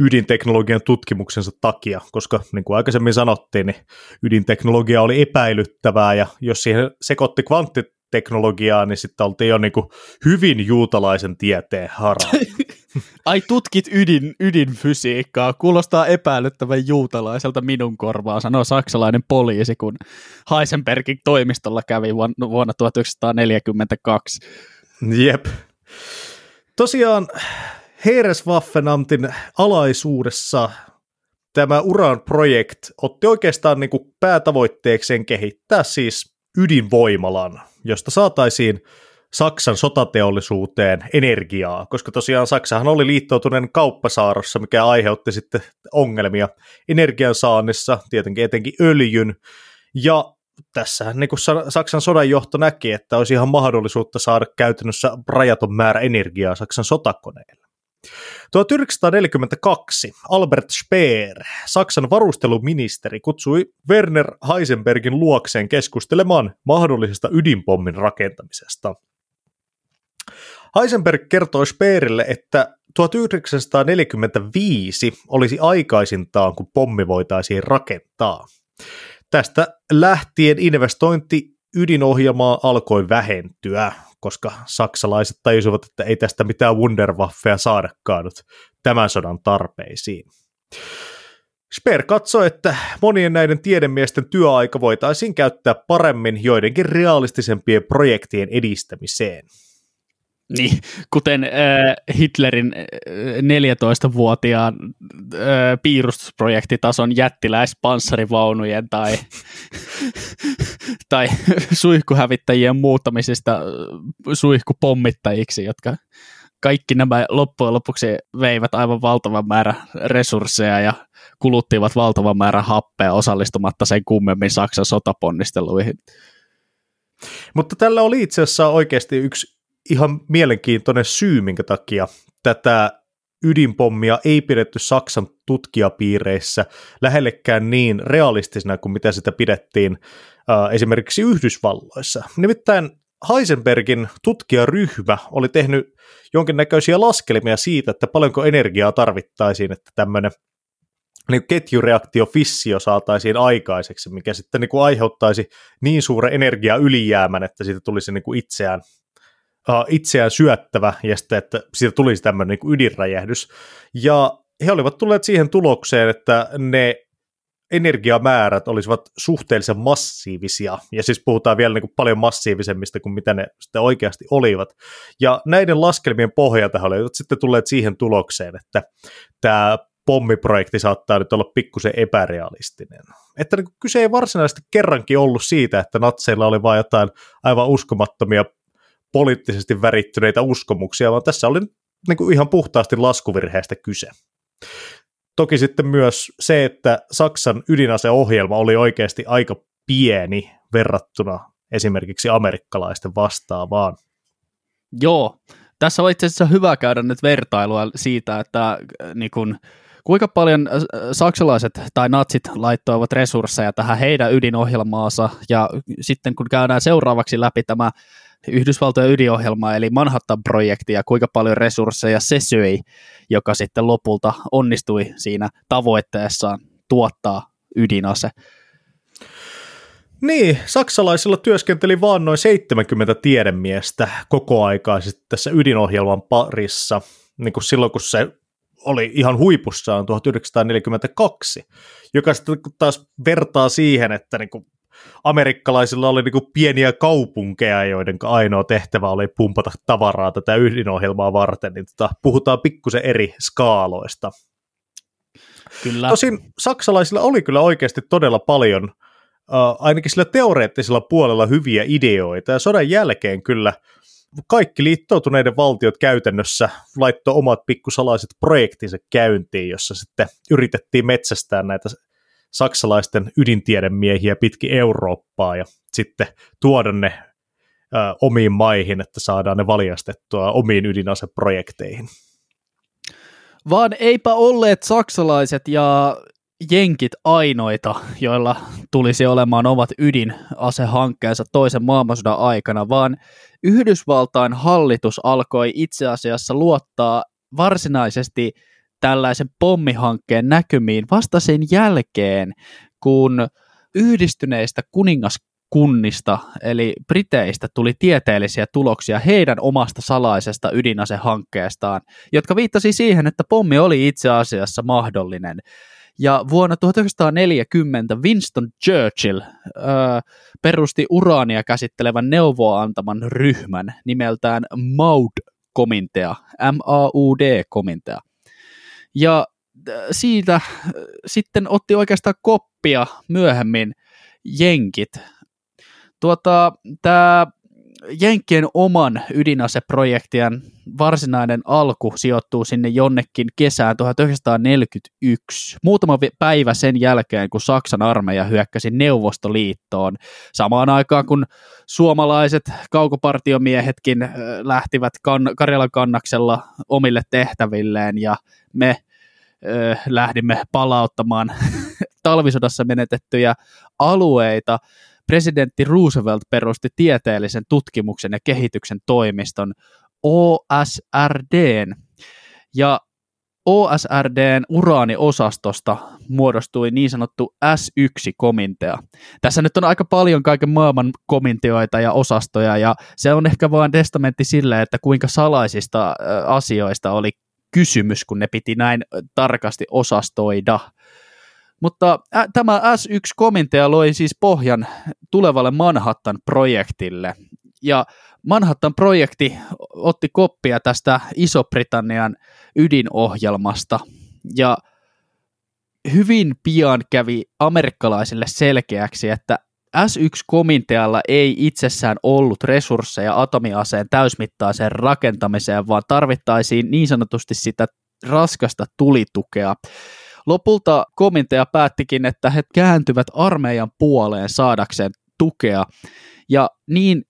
ydinteknologian tutkimuksensa takia, koska niin kuin aikaisemmin sanottiin, niin ydinteknologia oli epäilyttävää ja jos siihen sekoitti kvanttiteknologiaa, niin sitten oltiin jo niin kuin hyvin juutalaisen tieteen haralla. Ai tutkit ydin, ydinfysiikkaa, kuulostaa epäilyttävän juutalaiselta minun korvaan, sanoo saksalainen poliisi, kun Heisenbergin toimistolla kävi vuonna 1942. Jep. Tosiaan Heereswaffenamtin alaisuudessa tämä Uran projekt otti oikeastaan niin kuin päätavoitteekseen kehittää siis ydinvoimalan, josta saataisiin Saksan sotateollisuuteen energiaa, koska tosiaan Saksahan oli liittoutuneen kauppasaarossa, mikä aiheutti sitten ongelmia energiansaannissa, tietenkin etenkin öljyn, ja tässä niin kuin Saksan sodan johto näki, että olisi ihan mahdollisuutta saada käytännössä rajaton määrä energiaa Saksan sotakoneille. 1942 Albert Speer, Saksan varusteluministeri, kutsui Werner Heisenbergin luokseen keskustelemaan mahdollisesta ydinpommin rakentamisesta. Heisenberg kertoi Speerille, että 1945 olisi aikaisintaan, kun pommi voitaisiin rakentaa. Tästä lähtien investointi ydinohjelmaa alkoi vähentyä, koska saksalaiset tajusivat, että ei tästä mitään Wunderwaffeja saadakaan nyt tämän sodan tarpeisiin. Sper katsoi, että monien näiden tiedemiesten työaika voitaisiin käyttää paremmin joidenkin realistisempien projektien edistämiseen. Niin, kuten äh, Hitlerin äh, 14-vuotiaan äh, piirustusprojektitason jättiläispanssarivaunujen tai, tai suihkuhävittäjien muuttamisesta suihkupommittajiksi, jotka kaikki nämä loppujen lopuksi veivät aivan valtavan määrän resursseja ja kuluttivat valtavan määrän happea osallistumatta sen kummemmin Saksan sotaponnisteluihin. Mutta tällä oli itse asiassa oikeasti yksi ihan mielenkiintoinen syy, minkä takia tätä ydinpommia ei pidetty Saksan tutkijapiireissä lähellekään niin realistisena kuin mitä sitä pidettiin äh, esimerkiksi Yhdysvalloissa. Nimittäin Heisenbergin tutkijaryhmä oli tehnyt jonkinnäköisiä laskelmia siitä, että paljonko energiaa tarvittaisiin, että tämmöinen niin ketjureaktio fissio saataisiin aikaiseksi, mikä sitten niin kuin aiheuttaisi niin suuren energia ylijäämän, että siitä tulisi niin kuin itseään, uh, itseään syöttävä ja sitten, että siitä tulisi tämmöinen niin ydinräjähdys. Ja he olivat tulleet siihen tulokseen, että ne energiamäärät olisivat suhteellisen massiivisia, ja siis puhutaan vielä niin kuin paljon massiivisemmista kuin mitä ne sitten oikeasti olivat. Ja näiden laskelmien pohjalta he olivat sitten tulleet siihen tulokseen, että tämä pommiprojekti saattaa nyt olla pikkusen epärealistinen. Että niin kyse ei varsinaisesti kerrankin ollut siitä, että natseilla oli vain jotain aivan uskomattomia poliittisesti värittyneitä uskomuksia, vaan tässä oli niin kuin ihan puhtaasti laskuvirheestä kyse. Toki sitten myös se, että Saksan ydinaseohjelma oli oikeasti aika pieni verrattuna esimerkiksi amerikkalaisten vastaavaan. Joo, tässä on itse asiassa hyvä käydä nyt vertailua siitä, että äh, niin kun, kuinka paljon äh, saksalaiset tai natsit laittoivat resursseja tähän heidän ydinohjelmaansa, ja sitten kun käydään seuraavaksi läpi tämä Yhdysvaltojen ydinohjelma, eli Manhattan-projekti, ja kuinka paljon resursseja se söi, joka sitten lopulta onnistui siinä tavoitteessaan tuottaa ydinase. Niin, saksalaisilla työskenteli vaan noin 70 tiedemiestä kokoaikaisesti tässä ydinohjelman parissa, niin kuin silloin kun se oli ihan huipussaan 1942, joka sitten taas vertaa siihen, että niin kuin amerikkalaisilla oli niin kuin pieniä kaupunkeja, joiden ainoa tehtävä oli pumpata tavaraa tätä ydinohjelmaa varten, niin tota, puhutaan pikkusen eri skaaloista. Kyllä. Tosin saksalaisilla oli kyllä oikeasti todella paljon, äh, ainakin sillä teoreettisella puolella hyviä ideoita, ja sodan jälkeen kyllä kaikki liittoutuneiden valtiot käytännössä laittoi omat pikkusalaiset projektinsa käyntiin, jossa sitten yritettiin metsästää näitä saksalaisten ydintiedemiehiä pitkin Eurooppaa ja sitten tuoda ne ö, omiin maihin, että saadaan ne valjastettua omiin ydinaseprojekteihin. Vaan eipä olleet saksalaiset ja jenkit ainoita, joilla tulisi olemaan ovat ydinasehankkeensa toisen maailmansodan aikana, vaan Yhdysvaltain hallitus alkoi itse asiassa luottaa varsinaisesti tällaisen pommihankkeen näkymiin vasta sen jälkeen, kun yhdistyneistä kuningaskunnista, eli Briteistä, tuli tieteellisiä tuloksia heidän omasta salaisesta ydinasehankkeestaan, jotka viittasi siihen, että pommi oli itse asiassa mahdollinen. Ja vuonna 1940 Winston Churchill öö, perusti uraania käsittelevän neuvoa antaman ryhmän nimeltään MAUD-komitea, M-A-U-D-komitea. Ja äh, siitä äh, sitten otti oikeastaan koppia myöhemmin jenkit. Tuota, tämä Jenkkien oman ydinaseprojektien varsinainen alku sijoittuu sinne jonnekin kesään 1941, muutama päivä sen jälkeen, kun Saksan armeija hyökkäsi Neuvostoliittoon, samaan aikaan kun suomalaiset kaukopartiomiehetkin äh, lähtivät kan- Karjalan kannaksella omille tehtävilleen ja me ö, lähdimme palauttamaan talvisodassa menetettyjä alueita. Presidentti Roosevelt perusti tieteellisen tutkimuksen ja kehityksen toimiston OSRDn. Ja OSRDn uraaniosastosta muodostui niin sanottu S1-komitea. Tässä nyt on aika paljon kaiken maailman komiteoita ja osastoja, ja se on ehkä vain testamentti sille, että kuinka salaisista asioista oli kysymys, kun ne piti näin tarkasti osastoida. Mutta ä, tämä S1-komitea loi siis pohjan tulevalle Manhattan-projektille. Ja Manhattan-projekti otti koppia tästä Iso-Britannian ydinohjelmasta. Ja hyvin pian kävi amerikkalaisille selkeäksi, että S1-komitealla ei itsessään ollut resursseja atomiaseen täysmittaiseen rakentamiseen, vaan tarvittaisiin niin sanotusti sitä raskasta tulitukea. Lopulta komitea päättikin, että he kääntyvät armeijan puoleen saadakseen tukea, ja niin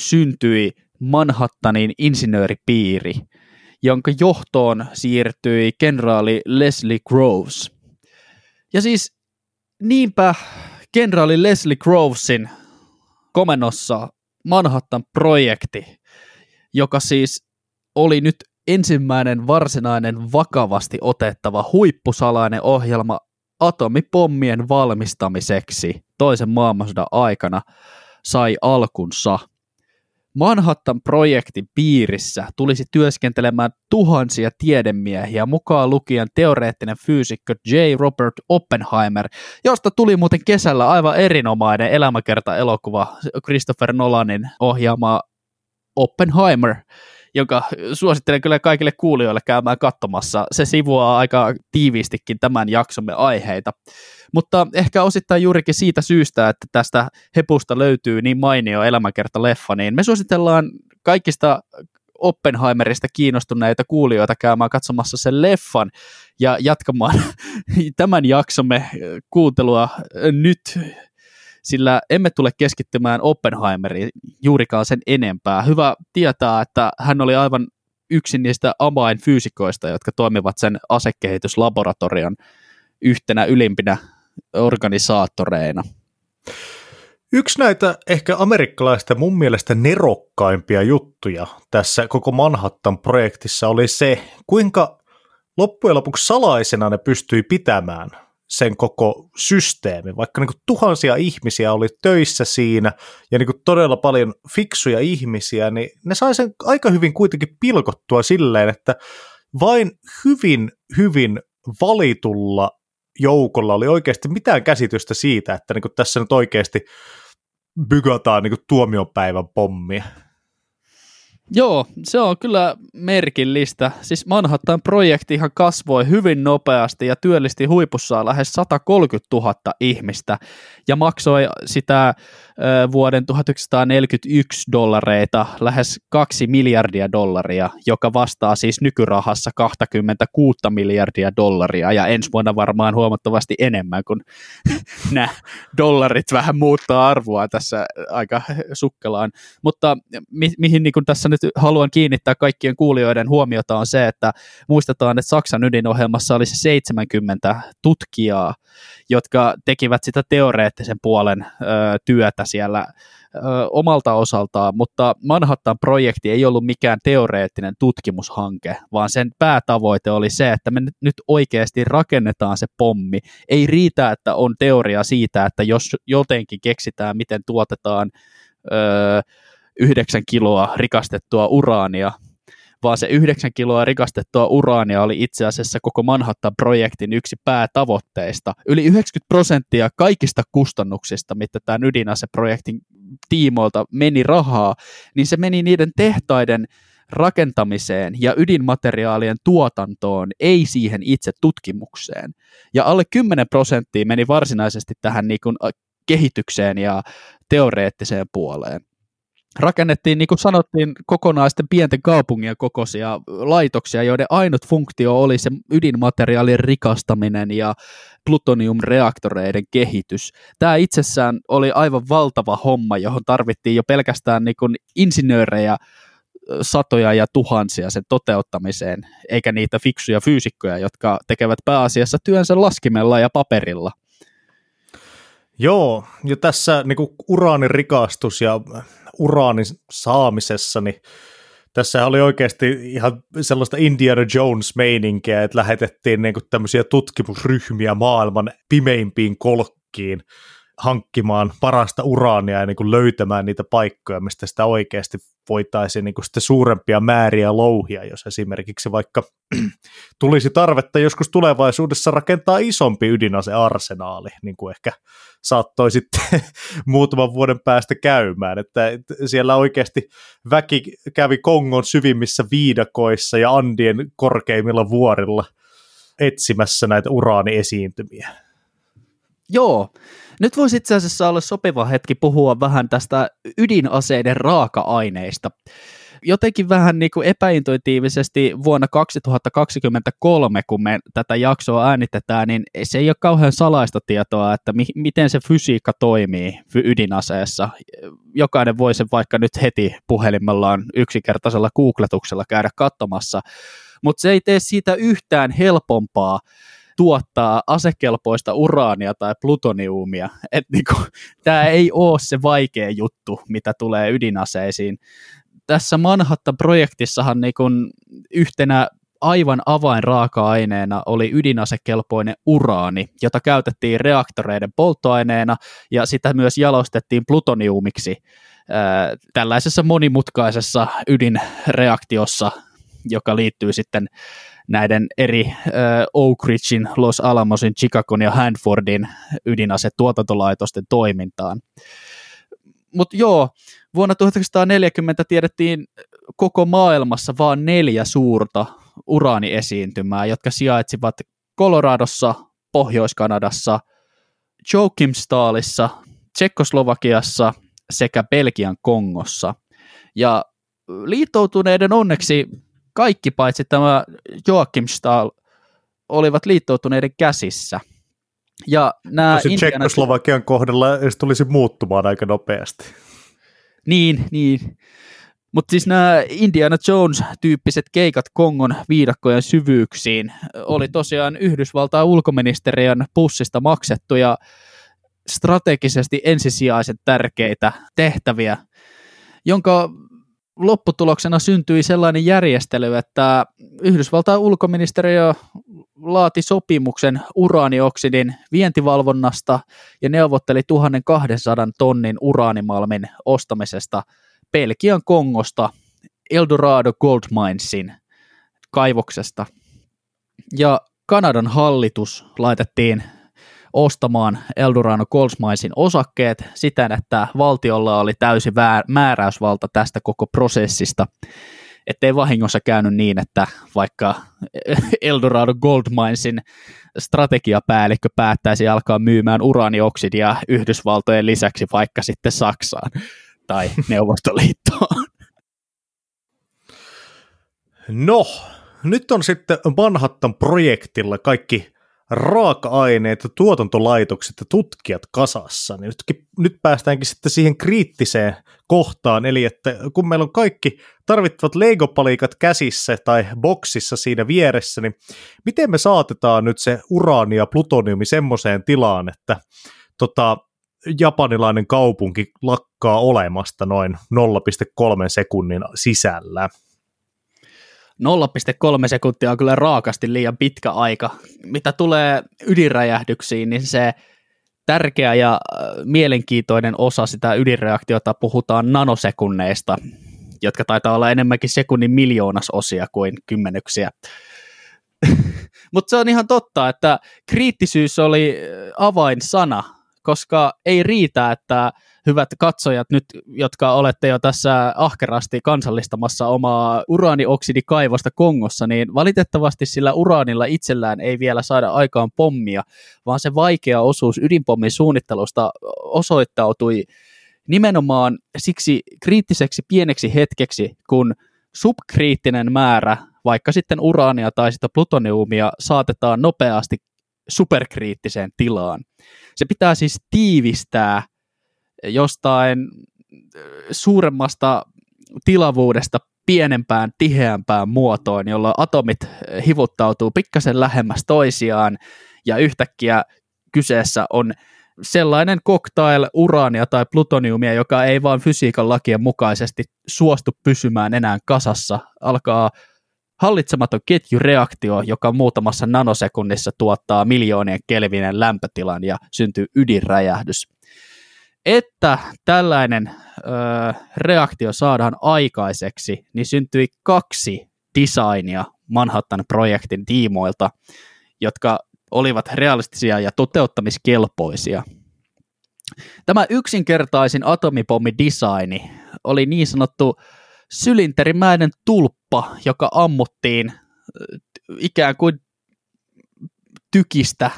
syntyi Manhattanin insinööripiiri, jonka johtoon siirtyi kenraali Leslie Groves. Ja siis niinpä kenraali Leslie Grovesin komennossa Manhattan-projekti, joka siis oli nyt ensimmäinen varsinainen vakavasti otettava huippusalainen ohjelma atomipommien valmistamiseksi toisen maailmansodan aikana, sai alkunsa – Manhattan-projektin piirissä tulisi työskentelemään tuhansia tiedemiehiä, mukaan lukien teoreettinen fyysikko J. Robert Oppenheimer, josta tuli muuten kesällä aivan erinomainen elämäkerta-elokuva Christopher Nolanin ohjaama Oppenheimer, jonka suosittelen kyllä kaikille kuulijoille käymään katsomassa. Se sivuaa aika tiiviistikin tämän jaksomme aiheita. Mutta ehkä osittain juurikin siitä syystä, että tästä hepusta löytyy niin mainio elämänkerta-leffa, niin me suositellaan kaikista Oppenheimerista kiinnostuneita kuulijoita käymään katsomassa sen leffan ja jatkamaan tämän jaksomme kuuntelua nyt sillä emme tule keskittymään Oppenheimeriin juurikaan sen enempää. Hyvä tietää, että hän oli aivan yksi niistä avainfyysikoista, jotka toimivat sen asekehityslaboratorion yhtenä ylimpinä organisaattoreina. Yksi näitä ehkä amerikkalaista mun mielestä nerokkaimpia juttuja tässä koko Manhattan-projektissa oli se, kuinka loppujen lopuksi salaisena ne pystyi pitämään sen koko systeemi, vaikka niin kuin tuhansia ihmisiä oli töissä siinä ja niin kuin todella paljon fiksuja ihmisiä, niin ne sai sen aika hyvin kuitenkin pilkottua silleen, että vain hyvin, hyvin valitulla joukolla oli oikeasti mitään käsitystä siitä, että niin kuin tässä nyt oikeasti bygataan niin kuin tuomiopäivän pommia. Joo, se on kyllä merkillistä. Siis Manhattan-projektihan kasvoi hyvin nopeasti ja työllisti huipussaan lähes 130 000 ihmistä ja maksoi sitä vuoden 1941 dollareita lähes 2 miljardia dollaria, joka vastaa siis nykyrahassa 26 miljardia dollaria ja ensi vuonna varmaan huomattavasti enemmän, kun nämä dollarit vähän muuttaa arvoa tässä aika sukkelaan. Mutta mi- mihin niin tässä nyt haluan kiinnittää kaikkien kuulijoiden huomiota on se, että muistetaan, että Saksan ydinohjelmassa oli se 70 tutkijaa, jotka tekivät sitä teoreettisen puolen ö, työtä siellä ö, omalta osaltaan, mutta Manhattan-projekti ei ollut mikään teoreettinen tutkimushanke, vaan sen päätavoite oli se, että me nyt oikeasti rakennetaan se pommi. Ei riitä, että on teoria siitä, että jos jotenkin keksitään, miten tuotetaan öö, yhdeksän kiloa rikastettua uraania, vaan se yhdeksän kiloa rikastettua uraania oli itse asiassa koko Manhattan-projektin yksi päätavoitteista. Yli 90 prosenttia kaikista kustannuksista, mitä tämän ydinaseprojektin tiimoilta meni rahaa, niin se meni niiden tehtaiden rakentamiseen ja ydinmateriaalien tuotantoon, ei siihen itse tutkimukseen. Ja alle 10 prosenttia meni varsinaisesti tähän niin kuin kehitykseen ja teoreettiseen puoleen rakennettiin, niin kuin sanottiin, kokonaisten pienten kaupungien kokoisia laitoksia, joiden ainut funktio oli se ydinmateriaalin rikastaminen ja plutoniumreaktoreiden kehitys. Tämä itsessään oli aivan valtava homma, johon tarvittiin jo pelkästään niin kuin insinöörejä satoja ja tuhansia sen toteuttamiseen, eikä niitä fiksuja fyysikkoja, jotka tekevät pääasiassa työnsä laskimella ja paperilla. Joo, ja tässä niin kuin uraanin rikastus ja uraanin saamisessa, niin tässä oli oikeasti ihan sellaista Indiana Jones-meininkiä, että lähetettiin niin kuin tämmöisiä tutkimusryhmiä maailman pimeimpiin kolkkiin hankkimaan parasta uraania ja niin kuin löytämään niitä paikkoja, mistä sitä oikeasti voitaisiin niin sitten suurempia määriä louhia, jos esimerkiksi vaikka tulisi tarvetta joskus tulevaisuudessa rakentaa isompi ydinasearsenaali, niin kuin ehkä saattoi sitten muutaman vuoden päästä käymään, että siellä oikeasti väki kävi Kongon syvimmissä viidakoissa ja Andien korkeimmilla vuorilla etsimässä näitä uraaniesiintymiä. Joo, nyt voisi itse asiassa olla sopiva hetki puhua vähän tästä ydinaseiden raaka-aineista. Jotenkin vähän niin kuin epäintuitiivisesti vuonna 2023, kun me tätä jaksoa äänitetään, niin se ei ole kauhean salaista tietoa, että mi- miten se fysiikka toimii ydinaseessa. Jokainen voi sen vaikka nyt heti puhelimellaan yksinkertaisella googletuksella käydä katsomassa, mutta se ei tee siitä yhtään helpompaa tuottaa asekelpoista uraania tai plutoniumia. niinku, Tämä ei ole se vaikea juttu, mitä tulee ydinaseisiin. Tässä Manhattan-projektissahan niinku yhtenä aivan avainraaka-aineena oli ydinasekelpoinen uraani, jota käytettiin reaktoreiden polttoaineena ja sitä myös jalostettiin plutoniumiksi tällaisessa monimutkaisessa ydinreaktiossa, joka liittyy sitten näiden eri äh, Oak Ridgein, Los Alamosin, Chicagon ja Hanfordin ydinasetuotantolaitosten toimintaan. Mutta joo, vuonna 1940 tiedettiin koko maailmassa vain neljä suurta uraaniesiintymää, jotka sijaitsivat Coloradossa, Pohjois-Kanadassa, Jokimstaalissa, Tsekkoslovakiassa sekä Belgian Kongossa. Ja liittoutuneiden onneksi kaikki paitsi tämä Joachim Stahl olivat liittoutuneiden käsissä. Ja nämä Tosin Indiana... Tsekkoslovakian kohdalla se tulisi muuttumaan aika nopeasti. Niin, niin. Mutta siis nämä Indiana Jones-tyyppiset keikat Kongon viidakkojen syvyyksiin oli tosiaan Yhdysvaltain ulkoministeriön pussista maksettu ja strategisesti ensisijaisen tärkeitä tehtäviä, jonka lopputuloksena syntyi sellainen järjestely, että Yhdysvaltain ulkoministeriö laati sopimuksen uraanioksidin vientivalvonnasta ja neuvotteli 1200 tonnin uraanimalmin ostamisesta Belgian Kongosta Eldorado Gold Minesin kaivoksesta. Ja Kanadan hallitus laitettiin ostamaan Eldorado Goldsminesin osakkeet siten, että valtiolla oli täysi määräysvalta tästä koko prosessista, ettei vahingossa käynyt niin, että vaikka Eldorado Goldminesin strategiapäällikkö päättäisi alkaa myymään uraanioksidia Yhdysvaltojen lisäksi vaikka sitten Saksaan tai Neuvostoliittoon. No, nyt on sitten Manhattan projektilla kaikki raaka-aineet, tuotantolaitokset ja tutkijat kasassa, niin nyt, nyt päästäänkin sitten siihen kriittiseen kohtaan, eli että kun meillä on kaikki tarvittavat Lego-palikat käsissä tai boksissa siinä vieressä, niin miten me saatetaan nyt se uraani ja plutoniumi semmoiseen tilaan, että tota, japanilainen kaupunki lakkaa olemasta noin 0,3 sekunnin sisällä? 0,3 sekuntia on kyllä raakasti liian pitkä aika. Mitä tulee ydinräjähdyksiin, niin se tärkeä ja äh, mielenkiintoinen osa sitä ydinreaktiota puhutaan nanosekunneista, jotka taitaa olla enemmänkin sekunnin miljoonasosia kuin kymmenyksiä. Mutta se on ihan totta, että kriittisyys oli äh, avainsana, koska ei riitä, että hyvät katsojat nyt, jotka olette jo tässä ahkerasti kansallistamassa omaa uraanioksidikaivosta Kongossa, niin valitettavasti sillä uraanilla itsellään ei vielä saada aikaan pommia, vaan se vaikea osuus ydinpommin suunnittelusta osoittautui nimenomaan siksi kriittiseksi pieneksi hetkeksi, kun subkriittinen määrä, vaikka sitten uraania tai sitä plutoniumia, saatetaan nopeasti superkriittiseen tilaan. Se pitää siis tiivistää jostain äh, suuremmasta tilavuudesta pienempään, tiheämpään muotoon, jolloin atomit äh, hivuttautuu pikkasen lähemmäs toisiaan. Ja yhtäkkiä kyseessä on sellainen cocktail uraania tai plutoniumia, joka ei vaan fysiikan lakien mukaisesti suostu pysymään enää kasassa, alkaa hallitsematon ketjureaktio, joka muutamassa nanosekunnissa tuottaa miljoonien kelvinen lämpötilan ja syntyy ydinräjähdys. että tällainen ö, reaktio saadaan aikaiseksi, niin syntyi kaksi designia Manhattan-projektin tiimoilta, jotka olivat realistisia ja toteuttamiskelpoisia. Tämä yksinkertaisin atomipommi-designi oli niin sanottu sylinterimäinen tulppa, joka ammuttiin ikään kuin tykistä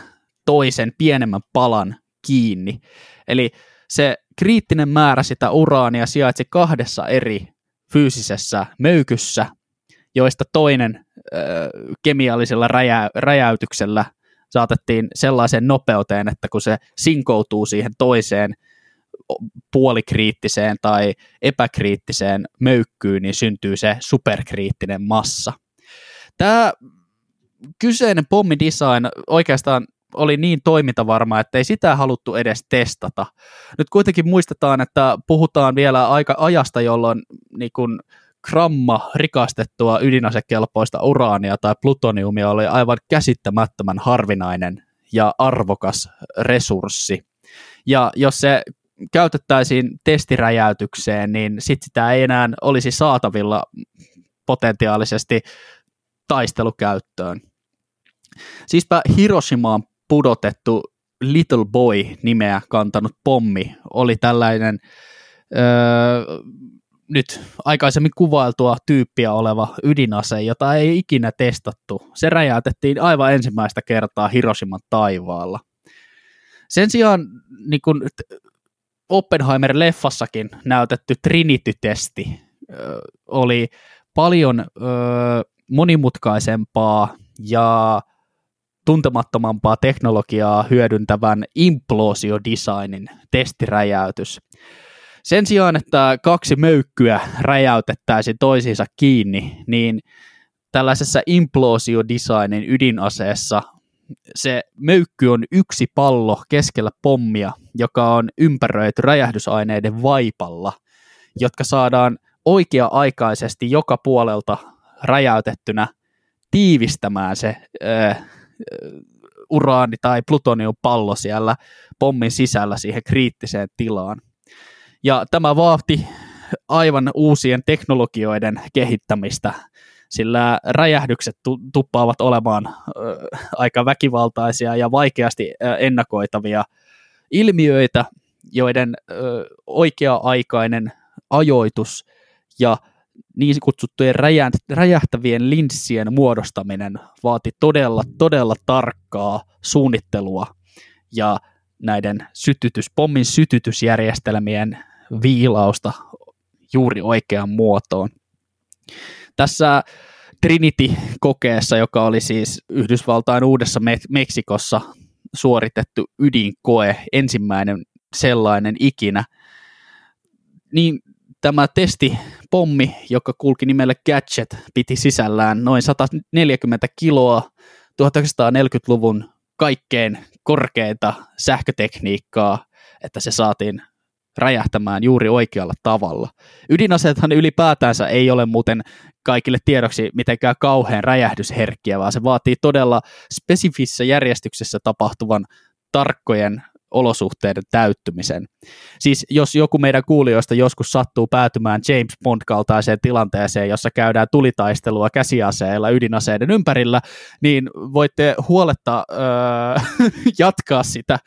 toisen pienemmän palan kiinni. Eli se kriittinen määrä sitä uraania sijaitsi kahdessa eri fyysisessä möykyssä, joista toinen ö, kemiallisella räjä, räjäytyksellä saatettiin sellaiseen nopeuteen, että kun se sinkoutuu siihen toiseen puolikriittiseen tai epäkriittiseen möykkyyn, niin syntyy se superkriittinen massa. Tämä kyseinen pommidesign oikeastaan oli niin toimintavarma, että ei sitä haluttu edes testata. Nyt kuitenkin muistetaan, että puhutaan vielä aika ajasta, jolloin niin kun gramma rikastettua ydinasekelpoista uraania tai plutoniumia oli aivan käsittämättömän harvinainen ja arvokas resurssi. Ja jos se käytettäisiin testiräjäytykseen, niin sitten sitä ei enää olisi saatavilla potentiaalisesti taistelukäyttöön. Siispä Hiroshimaan pudotettu Little Boy-nimeä kantanut pommi oli tällainen öö, nyt aikaisemmin kuvailtua tyyppiä oleva ydinase, jota ei ikinä testattu. Se räjäytettiin aivan ensimmäistä kertaa Hiroshiman taivaalla. Sen sijaan niin kun Oppenheimer-leffassakin näytetty Trinity-testi oli paljon monimutkaisempaa ja tuntemattomampaa teknologiaa hyödyntävän imploosiodesignin testiräjäytys. Sen sijaan, että kaksi möykkyä räjäytettäisiin toisiinsa kiinni, niin tällaisessa imploosiodesignin ydinaseessa se möykky on yksi pallo keskellä pommia, joka on ympäröity räjähdysaineiden vaipalla, jotka saadaan oikea-aikaisesti joka puolelta räjäytettynä tiivistämään se äh, uraani- tai plutoniumpallo siellä pommin sisällä siihen kriittiseen tilaan. Ja tämä vaati aivan uusien teknologioiden kehittämistä, sillä räjähdykset tuppaavat olemaan aika väkivaltaisia ja vaikeasti ennakoitavia ilmiöitä, joiden oikea-aikainen ajoitus ja niin kutsuttujen räjähtävien linssien muodostaminen vaati todella, todella tarkkaa suunnittelua ja näiden sytytys, pommin sytytysjärjestelmien viilausta juuri oikeaan muotoon. Tässä Trinity-kokeessa, joka oli siis Yhdysvaltain uudessa Meksikossa suoritettu ydinkoe, ensimmäinen sellainen ikinä, niin tämä testipommi, joka kulki nimellä Gadget, piti sisällään noin 140 kiloa 1940-luvun kaikkein korkeinta sähkötekniikkaa, että se saatiin räjähtämään juuri oikealla tavalla. Ydinaseethan ylipäätänsä ei ole muuten kaikille tiedoksi mitenkään kauhean räjähdysherkkiä, vaan se vaatii todella spesifissä järjestyksessä tapahtuvan tarkkojen olosuhteiden täyttymisen. Siis jos joku meidän kuulijoista joskus sattuu päätymään James Bond-kaltaiseen tilanteeseen, jossa käydään tulitaistelua käsiaseilla ydinaseiden ympärillä, niin voitte huoletta öö, jatkaa sitä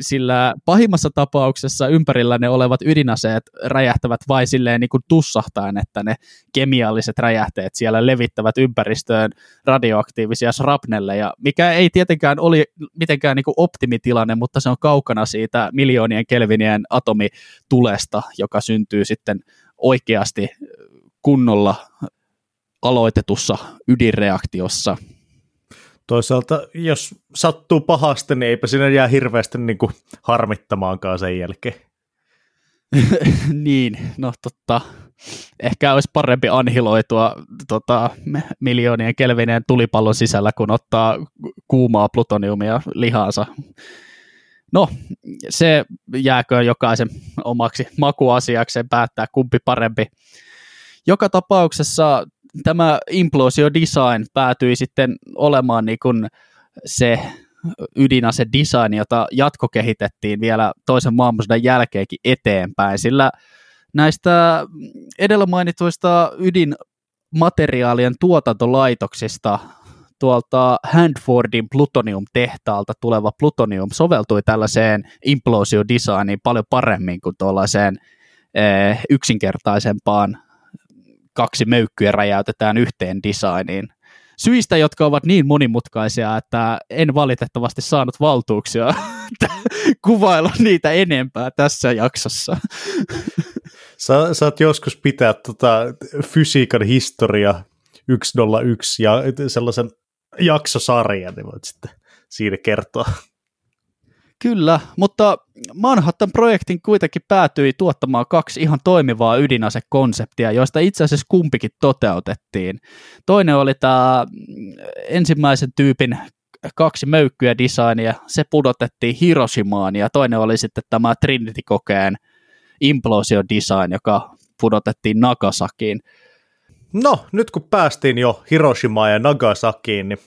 sillä pahimmassa tapauksessa ympärillä ne olevat ydinaseet räjähtävät vain silleen niin kuin tussahtaen, että ne kemialliset räjähteet siellä levittävät ympäristöön radioaktiivisia shrapnelleja, mikä ei tietenkään oli mitenkään niin kuin optimitilanne, mutta se on kaukana siitä miljoonien kelvinien atomitulesta, joka syntyy sitten oikeasti kunnolla aloitetussa ydinreaktiossa Toisaalta, jos sattuu pahasti, niin eipä sinne jää hirveästi niin kuin harmittamaankaan sen jälkeen. niin, no totta. Ehkä olisi parempi anhiloitua tota, miljoonien kelvineen tulipallon sisällä, kun ottaa kuumaa plutoniumia lihansa. No, se jääkö jokaisen omaksi makuasiakseen päättää, kumpi parempi. Joka tapauksessa tämä implosio design päätyi sitten olemaan niin kuin se ydinase design, jota jatkokehitettiin vielä toisen maailmansodan jälkeenkin eteenpäin, sillä näistä edellä mainituista ydinmateriaalien tuotantolaitoksista tuolta Handfordin plutonium-tehtaalta tuleva plutonium soveltui tällaiseen implosio-designiin paljon paremmin kuin tuollaiseen eh, yksinkertaisempaan kaksi möykkyä räjäytetään yhteen designiin. Syistä, jotka ovat niin monimutkaisia, että en valitettavasti saanut valtuuksia kuvailla niitä enempää tässä jaksossa. Sä, saat joskus pitää tota fysiikan historia 101 ja sellaisen jaksosarjan, niin voit sitten siinä kertoa. Kyllä, mutta Manhattan-projektin kuitenkin päätyi tuottamaan kaksi ihan toimivaa ydinasekonseptia, joista itse asiassa kumpikin toteutettiin. Toinen oli tämä ensimmäisen tyypin kaksi möykkyä designia, se pudotettiin Hiroshimaan, ja toinen oli sitten tämä Trinity-kokeen implosio design, joka pudotettiin Nagasakiin. No, nyt kun päästiin jo Hiroshimaan ja Nagasakiin, niin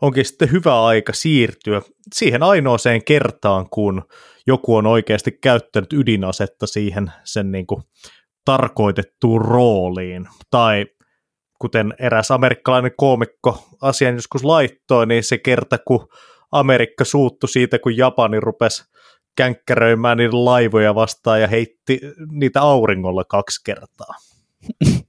onkin sitten hyvä aika siirtyä siihen ainoaseen kertaan, kun joku on oikeasti käyttänyt ydinasetta siihen sen niin kuin tarkoitettuun rooliin. Tai kuten eräs amerikkalainen koomikko asian joskus laittoi, niin se kerta, kun Amerikka suuttu siitä, kun Japani rupesi känkkäröimään niitä laivoja vastaan ja heitti niitä auringolla kaksi kertaa.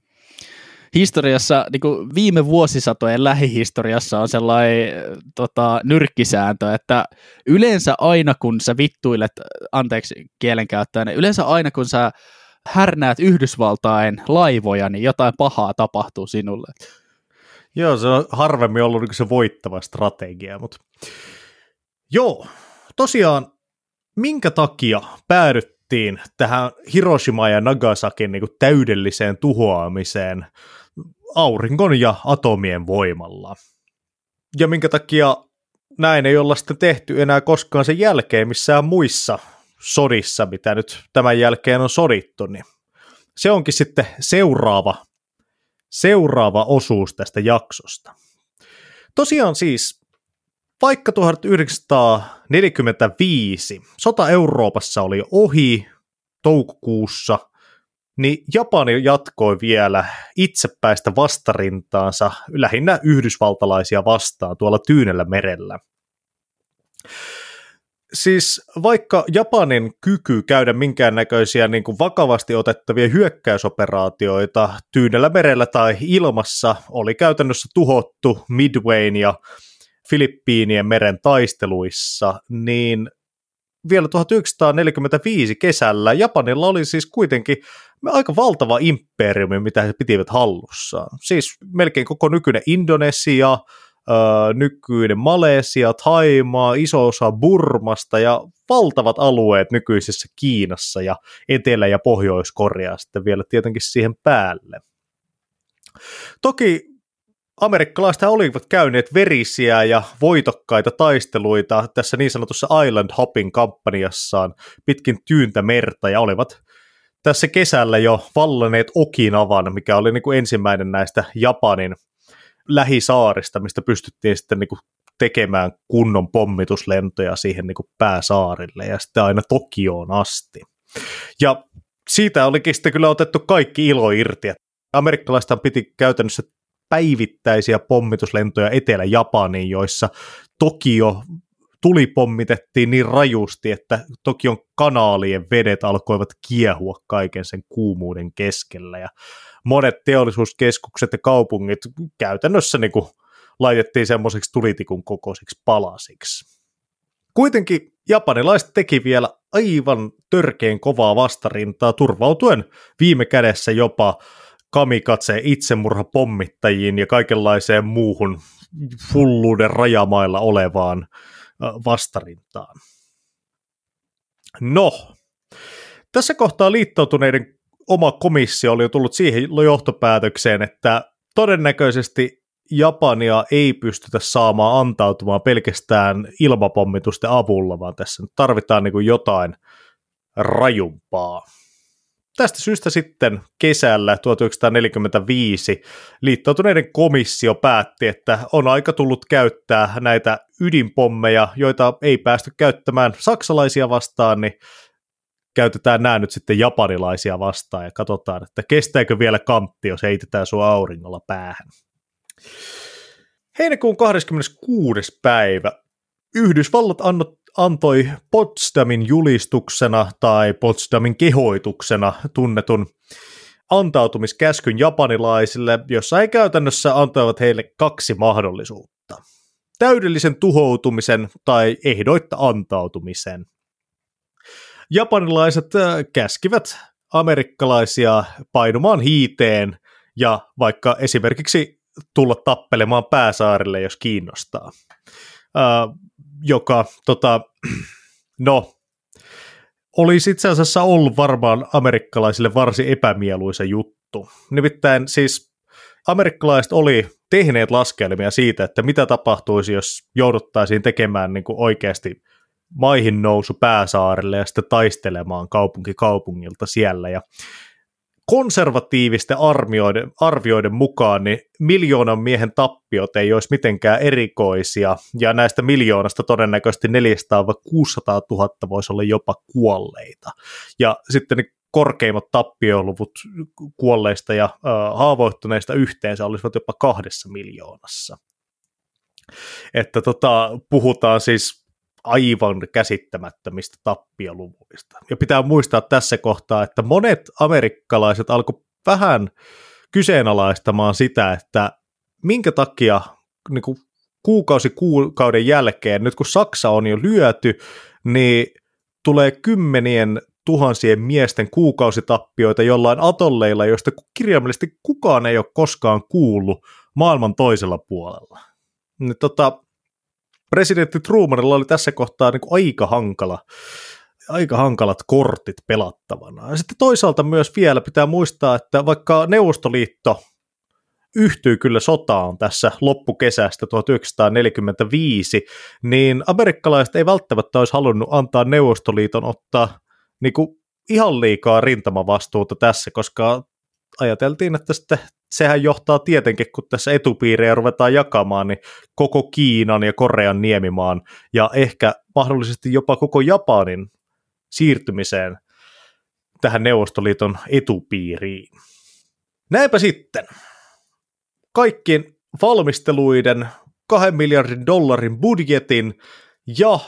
historiassa, niin kuin viime vuosisatojen lähihistoriassa on sellainen tota, nyrkkisääntö, että yleensä aina kun sä vittuilet, anteeksi kielenkäyttäjän, yleensä aina kun sä härnäät Yhdysvaltain laivoja, niin jotain pahaa tapahtuu sinulle. Joo, se on harvemmin ollut niin se voittava strategia, mutta joo, tosiaan minkä takia päädyttiin tähän Hiroshima ja Nagasakin niin täydelliseen tuhoamiseen auringon ja atomien voimalla. Ja minkä takia näin ei olla sitten tehty enää koskaan sen jälkeen missään muissa sodissa, mitä nyt tämän jälkeen on sodittu, niin se onkin sitten seuraava, seuraava osuus tästä jaksosta. Tosiaan siis, vaikka 1945 sota Euroopassa oli ohi toukokuussa niin Japani jatkoi vielä itsepäistä vastarintaansa lähinnä yhdysvaltalaisia vastaan tuolla Tyynellä merellä. Siis vaikka Japanin kyky käydä minkäännäköisiä niin kuin vakavasti otettavia hyökkäysoperaatioita Tyynellä merellä tai ilmassa oli käytännössä tuhottu Midwayn ja Filippiinien meren taisteluissa, niin vielä 1945 kesällä Japanilla oli siis kuitenkin aika valtava imperiumi, mitä he pitivät hallussaan. Siis melkein koko nykyinen Indonesia, nykyinen Malesia, Taimaa, iso osa Burmasta ja valtavat alueet nykyisessä Kiinassa ja Etelä- ja Pohjois-Korea sitten vielä tietenkin siihen päälle. Toki amerikkalaiset olivat käyneet verisiä ja voitokkaita taisteluita tässä niin sanotussa Island Hopping kampanjassaan pitkin tyyntä merta ja olivat tässä kesällä jo vallaneet Okinavan, mikä oli niin kuin ensimmäinen näistä Japanin lähisaarista, mistä pystyttiin sitten niin kuin tekemään kunnon pommituslentoja siihen niin kuin pääsaarille ja sitten aina Tokioon asti. Ja siitä olikin sitten kyllä otettu kaikki ilo irti. Amerikkalaista piti käytännössä päivittäisiä pommituslentoja Etelä-Japaniin, joissa Tokio tuli pommitettiin niin rajusti, että Tokion kanaalien vedet alkoivat kiehua kaiken sen kuumuuden keskellä ja monet teollisuuskeskukset ja kaupungit käytännössä niin kuin laitettiin semmoiseksi tulitikun kokoisiksi palasiksi. Kuitenkin japanilaiset teki vielä aivan törkeen kovaa vastarintaa turvautuen viime kädessä jopa kamikatse itsemurha pommittajiin ja kaikenlaiseen muuhun hulluuden rajamailla olevaan vastarintaan. No, tässä kohtaa liittoutuneiden oma komissio oli jo tullut siihen johtopäätökseen, että todennäköisesti Japania ei pystytä saamaan antautumaan pelkästään ilmapommitusten avulla, vaan tässä tarvitaan niin kuin jotain rajumpaa. Tästä syystä sitten kesällä 1945 liittoutuneiden komissio päätti, että on aika tullut käyttää näitä ydinpommeja, joita ei päästy käyttämään saksalaisia vastaan, niin käytetään nämä nyt sitten japanilaisia vastaan ja katsotaan, että kestääkö vielä kantti, jos heitetään sua auringolla päähän. Heinäkuun 26. päivä Yhdysvallat antoi Potsdamin julistuksena tai Potsdamin kehoituksena tunnetun antautumiskäskyn japanilaisille, jossa he käytännössä antoivat heille kaksi mahdollisuutta. Täydellisen tuhoutumisen tai ehdoitta antautumisen. Japanilaiset äh, käskivät amerikkalaisia painumaan hiiteen ja vaikka esimerkiksi tulla tappelemaan pääsaarille, jos kiinnostaa. Uh, joka, tota, no, olisi itse asiassa ollut varmaan amerikkalaisille varsin epämieluisa juttu. Nimittäin siis amerikkalaiset oli tehneet laskelmia siitä, että mitä tapahtuisi, jos jouduttaisiin tekemään niin kuin oikeasti maihin nousu pääsaarelle ja sitten taistelemaan kaupunki kaupungilta siellä. Ja konservatiivisten arvioiden, arvioiden mukaan niin miljoonan miehen tappiot ei olisi mitenkään erikoisia, ja näistä miljoonasta todennäköisesti 400 600 000 voisi olla jopa kuolleita. Ja sitten ne korkeimmat tappioluvut kuolleista ja äh, haavoittuneista yhteensä olisivat jopa kahdessa miljoonassa. Että tota, puhutaan siis aivan käsittämättömistä tappioluvuista. Ja pitää muistaa tässä kohtaa, että monet amerikkalaiset alkoi vähän kyseenalaistamaan sitä, että minkä takia niin kuin kuukausi kuukauden jälkeen, nyt kun Saksa on jo lyöty, niin tulee kymmenien tuhansien miesten kuukausitappioita jollain atolleilla, joista kirjaimellisesti kukaan ei ole koskaan kuullut maailman toisella puolella. Niin tota, presidentti Trumanilla oli tässä kohtaa niin kuin aika hankala aika hankalat kortit pelattavana. Ja sitten toisaalta myös vielä pitää muistaa, että vaikka Neuvostoliitto yhtyy kyllä sotaan tässä loppukesästä 1945, niin amerikkalaiset ei välttämättä olisi halunnut antaa Neuvostoliiton ottaa niin kuin ihan liikaa rintamavastuuta tässä, koska ajateltiin, että sitten sehän johtaa tietenkin, kun tässä etupiirejä ruvetaan jakamaan, niin koko Kiinan ja Korean niemimaan ja ehkä mahdollisesti jopa koko Japanin siirtymiseen tähän Neuvostoliiton etupiiriin. Näinpä sitten. Kaikkien valmisteluiden, kahden miljardin dollarin budjetin ja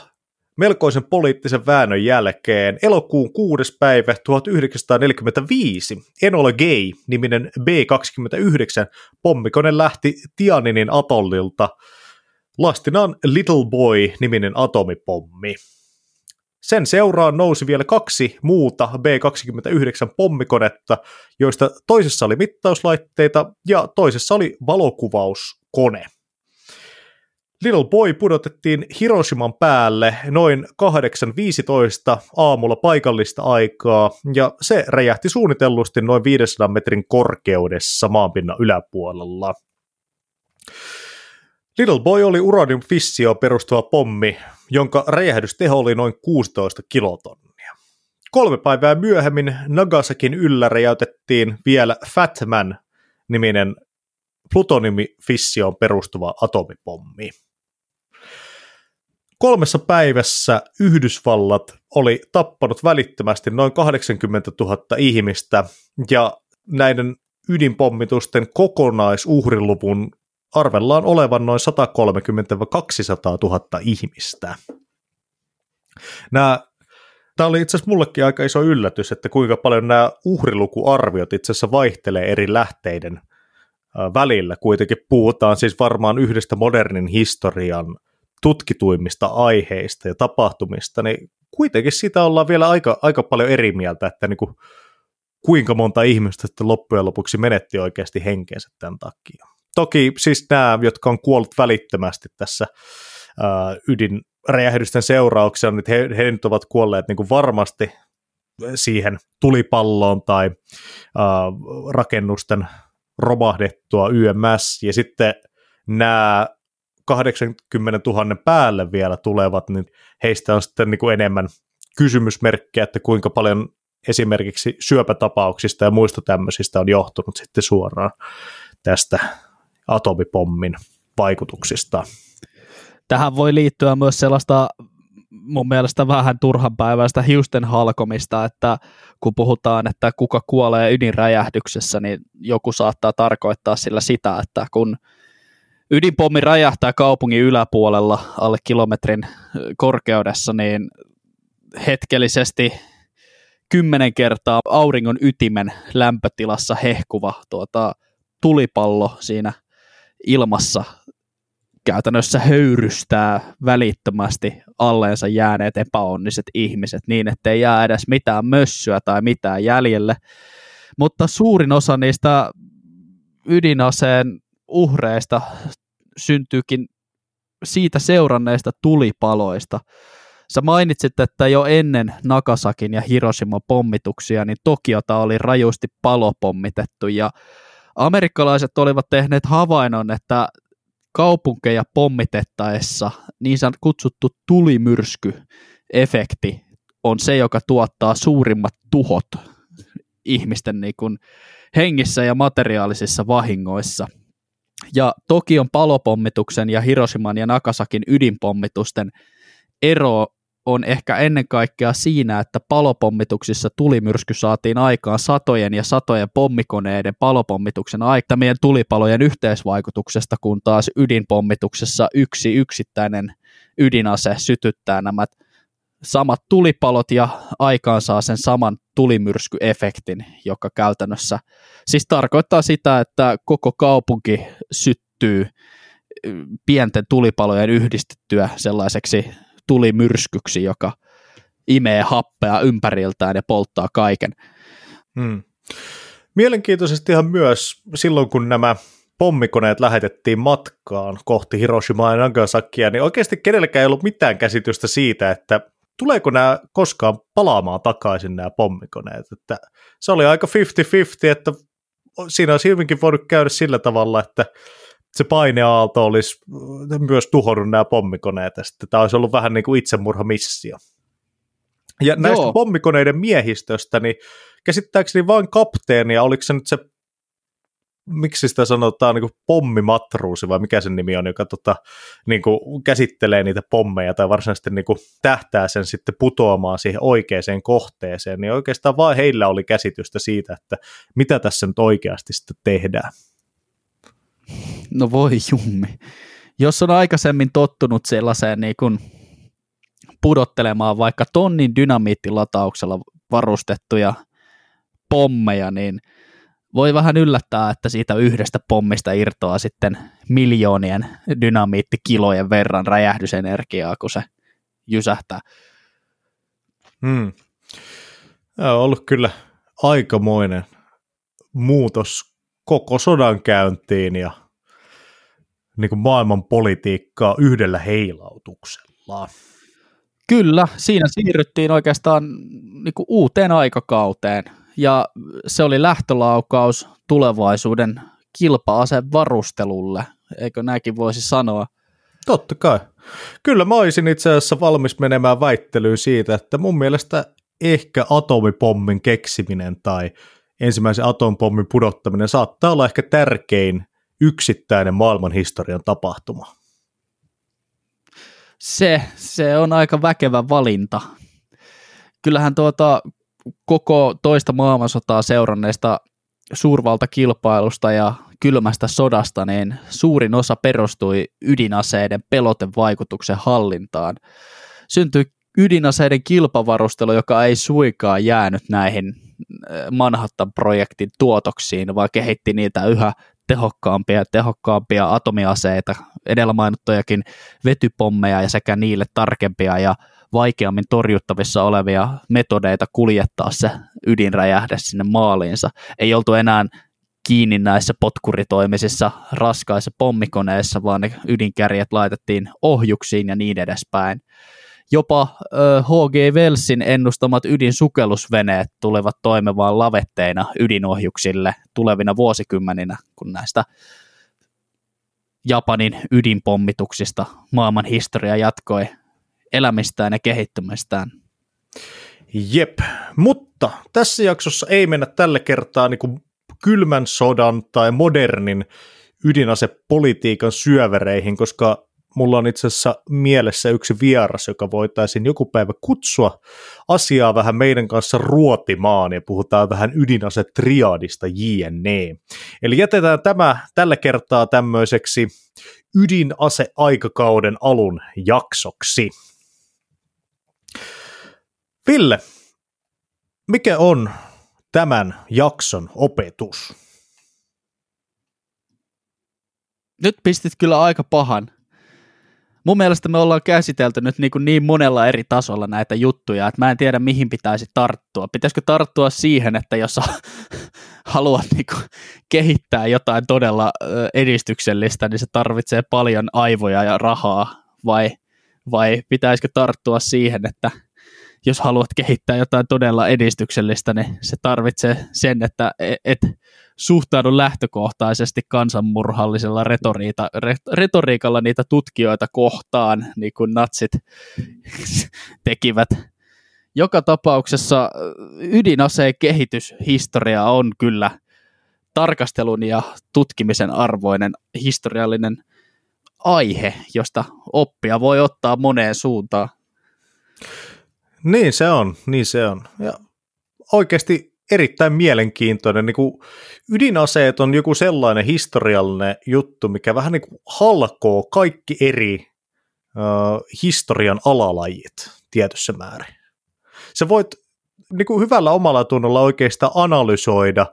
melkoisen poliittisen väännön jälkeen elokuun 6. päivä 1945 Enola Gay-niminen B-29 pommikone lähti Tianinin atollilta lastinaan Little Boy-niminen atomipommi. Sen seuraan nousi vielä kaksi muuta B-29 pommikonetta, joista toisessa oli mittauslaitteita ja toisessa oli valokuvauskone. Little Boy pudotettiin Hiroshiman päälle noin 8.15 aamulla paikallista aikaa, ja se räjähti suunnitellusti noin 500 metrin korkeudessa maanpinnan yläpuolella. Little Boy oli uranium fissioon perustuva pommi, jonka räjähdysteho oli noin 16 kilotonnia. Kolme päivää myöhemmin Nagasakin yllä räjäytettiin vielä Fatman-niminen plutoniumifissioon perustuva atomipommi. Kolmessa päivässä Yhdysvallat oli tappanut välittömästi noin 80 000 ihmistä ja näiden ydinpommitusten kokonaisuhriluvun arvellaan olevan noin 130-200 000 ihmistä. Nämä Tämä oli itse asiassa mullekin aika iso yllätys, että kuinka paljon nämä uhrilukuarviot itse asiassa vaihtelee eri lähteiden välillä. Kuitenkin puhutaan siis varmaan yhdestä modernin historian tutkituimmista aiheista ja tapahtumista, niin kuitenkin siitä ollaan vielä aika, aika paljon eri mieltä, että niin kuin, kuinka monta ihmistä sitten loppujen lopuksi menetti oikeasti henkeensä tämän takia. Toki siis nämä, jotka on kuollut välittömästi tässä ää, ydinräjähdysten seurauksena, niin he, he nyt ovat kuolleet niin kuin varmasti siihen tulipalloon tai ää, rakennusten romahdettua YMS, ja sitten nämä 80 000 päälle vielä tulevat, niin heistä on sitten niin kuin enemmän kysymysmerkkejä, että kuinka paljon esimerkiksi syöpätapauksista ja muista tämmöisistä on johtunut sitten suoraan tästä atomipommin vaikutuksista. Tähän voi liittyä myös sellaista mun mielestä vähän turhanpäiväistä hiusten halkomista, että kun puhutaan, että kuka kuolee ydinräjähdyksessä, niin joku saattaa tarkoittaa sillä sitä, että kun ydinpommi räjähtää kaupungin yläpuolella alle kilometrin korkeudessa, niin hetkellisesti kymmenen kertaa auringon ytimen lämpötilassa hehkuva tuota, tulipallo siinä ilmassa käytännössä höyrystää välittömästi alleensa jääneet epäonniset ihmiset niin, ettei jää edes mitään mössyä tai mitään jäljelle. Mutta suurin osa niistä ydinaseen uhreista syntyykin siitä seuranneista tulipaloista. Sä mainitsit, että jo ennen Nagasakin ja Hiroshima pommituksia, niin Tokiota oli rajusti palopommitettu ja amerikkalaiset olivat tehneet havainnon, että kaupunkeja pommitettaessa niin kutsuttu tulimyrsky-efekti on se, joka tuottaa suurimmat tuhot ihmisten niin kuin hengissä ja materiaalisissa vahingoissa. Ja Tokion palopommituksen ja Hiroshiman ja Nagasakin ydinpommitusten ero on ehkä ennen kaikkea siinä, että palopommituksissa tulimyrsky saatiin aikaan satojen ja satojen pommikoneiden palopommituksen aikamien tulipalojen yhteisvaikutuksesta, kun taas ydinpommituksessa yksi yksittäinen ydinase sytyttää nämä samat tulipalot ja aikaan saa sen saman tulimyrskyefektin, joka käytännössä siis tarkoittaa sitä, että koko kaupunki syttyy pienten tulipalojen yhdistettyä sellaiseksi tuli myrskyksi, joka imee happea ympäriltään ja polttaa kaiken. Hmm. Mielenkiintoisestihan myös silloin, kun nämä pommikoneet lähetettiin matkaan kohti Hiroshimaa ja Nagasakia, niin oikeasti kenelläkään ei ollut mitään käsitystä siitä, että tuleeko nämä koskaan palaamaan takaisin nämä pommikoneet. Että se oli aika 50-50, että siinä olisi hyvinkin voinut käydä sillä tavalla, että se paineaalto olisi myös tuhonnut nämä pommikoneet, ja sitten tämä olisi ollut vähän niin kuin itsemurhamissio. Ja näistä Joo. pommikoneiden miehistöstä, niin käsittääkseni vain kapteeni, ja oliko se nyt se, miksi sitä sanotaan, niin pommimatruusi, vai mikä sen nimi on, joka tota, niin kuin käsittelee niitä pommeja, tai varsinaisesti niin kuin tähtää sen sitten putoamaan siihen oikeaan kohteeseen, niin oikeastaan vain heillä oli käsitystä siitä, että mitä tässä nyt oikeasti sitten tehdään. No voi jummi. Jos on aikaisemmin tottunut sellaiseen niin kuin pudottelemaan vaikka tonnin dynamiittilatauksella varustettuja pommeja, niin voi vähän yllättää, että siitä yhdestä pommista irtoaa sitten miljoonien dynamiittikilojen verran räjähdysenergiaa, kun se jysähtää. Hmm. Tämä on ollut kyllä aikamoinen muutos koko sodan käyntiin ja niin kuin maailman politiikkaa yhdellä heilautuksella. Kyllä, siinä siirryttiin oikeastaan niin kuin uuteen aikakauteen ja se oli lähtölaukaus tulevaisuuden kilpa-aseen varustelulle, eikö näinkin voisi sanoa? Totta kai. Kyllä mä olisin itse asiassa valmis menemään väittelyyn siitä, että mun mielestä ehkä atomipommin keksiminen tai ensimmäisen atompommin pudottaminen saattaa olla ehkä tärkein yksittäinen maailman historian tapahtuma. Se, se on aika väkevä valinta. Kyllähän tuota koko toista maailmansotaa seuranneesta suurvaltakilpailusta ja kylmästä sodasta, niin suurin osa perustui ydinaseiden pelotevaikutuksen hallintaan. Syntyi ydinaseiden kilpavarustelu, joka ei suikaan jäänyt näihin äh, Manhattan-projektin tuotoksiin, vaan kehitti niitä yhä tehokkaampia ja tehokkaampia atomiaseita, edellä mainittujakin vetypommeja ja sekä niille tarkempia ja vaikeammin torjuttavissa olevia metodeita kuljettaa se ydinräjähde sinne maaliinsa. Ei oltu enää kiinni näissä potkuritoimisissa raskaissa pommikoneissa, vaan ne ydinkärjet laitettiin ohjuksiin ja niin edespäin. Jopa H.G. Wellsin ennustamat ydinsukellusveneet tulevat toimimaan lavetteina ydinohjuksille tulevina vuosikymmeninä, kun näistä Japanin ydinpommituksista maailman historia jatkoi elämistään ja kehittymistään. Jep, mutta tässä jaksossa ei mennä tällä kertaa niin kuin kylmän sodan tai modernin ydinasepolitiikan syövereihin, koska mulla on itse asiassa mielessä yksi vieras, joka voitaisiin joku päivä kutsua asiaa vähän meidän kanssa ruotimaan ja puhutaan vähän ydinasetriadista JNE. Eli jätetään tämä tällä kertaa tämmöiseksi ydinase-aikakauden alun jaksoksi. Ville, mikä on tämän jakson opetus? Nyt pistit kyllä aika pahan. Mun mielestä me ollaan käsitelty nyt niin, kuin niin monella eri tasolla näitä juttuja, että mä en tiedä mihin pitäisi tarttua. Pitäisikö tarttua siihen, että jos haluat niin kuin kehittää jotain todella edistyksellistä, niin se tarvitsee paljon aivoja ja rahaa, vai, vai pitäisikö tarttua siihen, että jos haluat kehittää jotain todella edistyksellistä, niin se tarvitsee sen, että e, et suhtaudu lähtökohtaisesti kansanmurhallisella retoriita, retoriikalla niitä tutkijoita kohtaan, niin kuin natsit tekivät. Joka tapauksessa ydinaseen kehityshistoria on kyllä tarkastelun ja tutkimisen arvoinen historiallinen aihe, josta oppia voi ottaa moneen suuntaan. Niin se on, niin se on. Ja oikeasti erittäin mielenkiintoinen. Niin kuin ydinaseet on joku sellainen historiallinen juttu, mikä vähän niin kuin halkoo kaikki eri uh, historian alalajit tietyssä määrin. Sä voit niin kuin hyvällä omalla tunnolla oikeastaan analysoida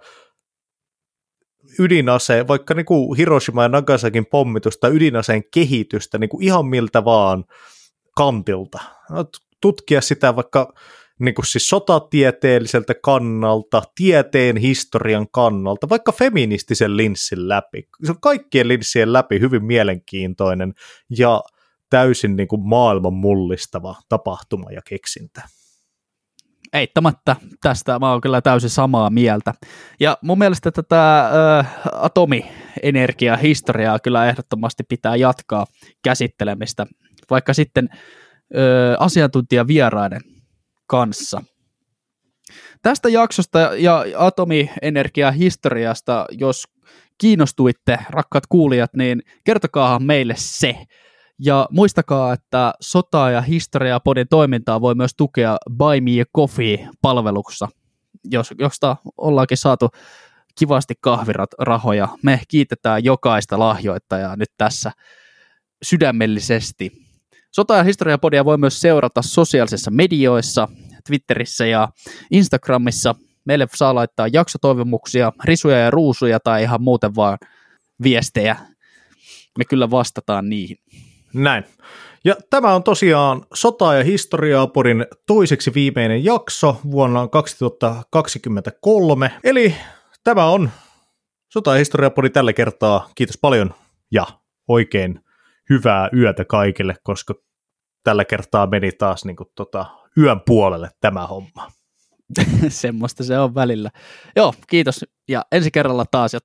ydinaseen, vaikka niin kuin Hiroshima ja Nagasakin pommitusta, ydinaseen kehitystä niin kuin ihan miltä vaan kantilta tutkia sitä vaikka niin kuin siis sotatieteelliseltä kannalta, tieteen historian kannalta, vaikka feministisen linssin läpi. Se on kaikkien linssien läpi hyvin mielenkiintoinen ja täysin niin kuin maailman mullistava tapahtuma ja keksintä. Eittämättä tästä mä oon kyllä täysin samaa mieltä. Ja mun mielestä tätä ö, atomienergiahistoriaa kyllä ehdottomasti pitää jatkaa käsittelemistä, vaikka sitten asiantuntijavieraiden kanssa. Tästä jaksosta ja atomienergiahistoriasta, jos kiinnostuitte, rakkaat kuulijat, niin kertokaahan meille se. Ja muistakaa, että sota- ja historia-podin toimintaa voi myös tukea Buy Me a Coffee-palveluksessa, jos, josta ollaankin saatu kivasti kahvirahoja. Me kiitetään jokaista lahjoittajaa nyt tässä sydämellisesti. Sota- ja historiapodia voi myös seurata sosiaalisissa medioissa, Twitterissä ja Instagramissa. Meille saa laittaa jaksotoivomuksia, risuja ja ruusuja tai ihan muuten vaan viestejä. Me kyllä vastataan niihin. Näin. Ja tämä on tosiaan Sota- ja historiaapodin toiseksi viimeinen jakso vuonna 2023. Eli tämä on Sota- ja historiaapodi tällä kertaa. Kiitos paljon ja oikein hyvää yötä kaikille, koska tällä kertaa meni taas niin kuin, tota, yön puolelle tämä homma. Semmoista se on välillä. Joo, kiitos ja ensi kerralla taas.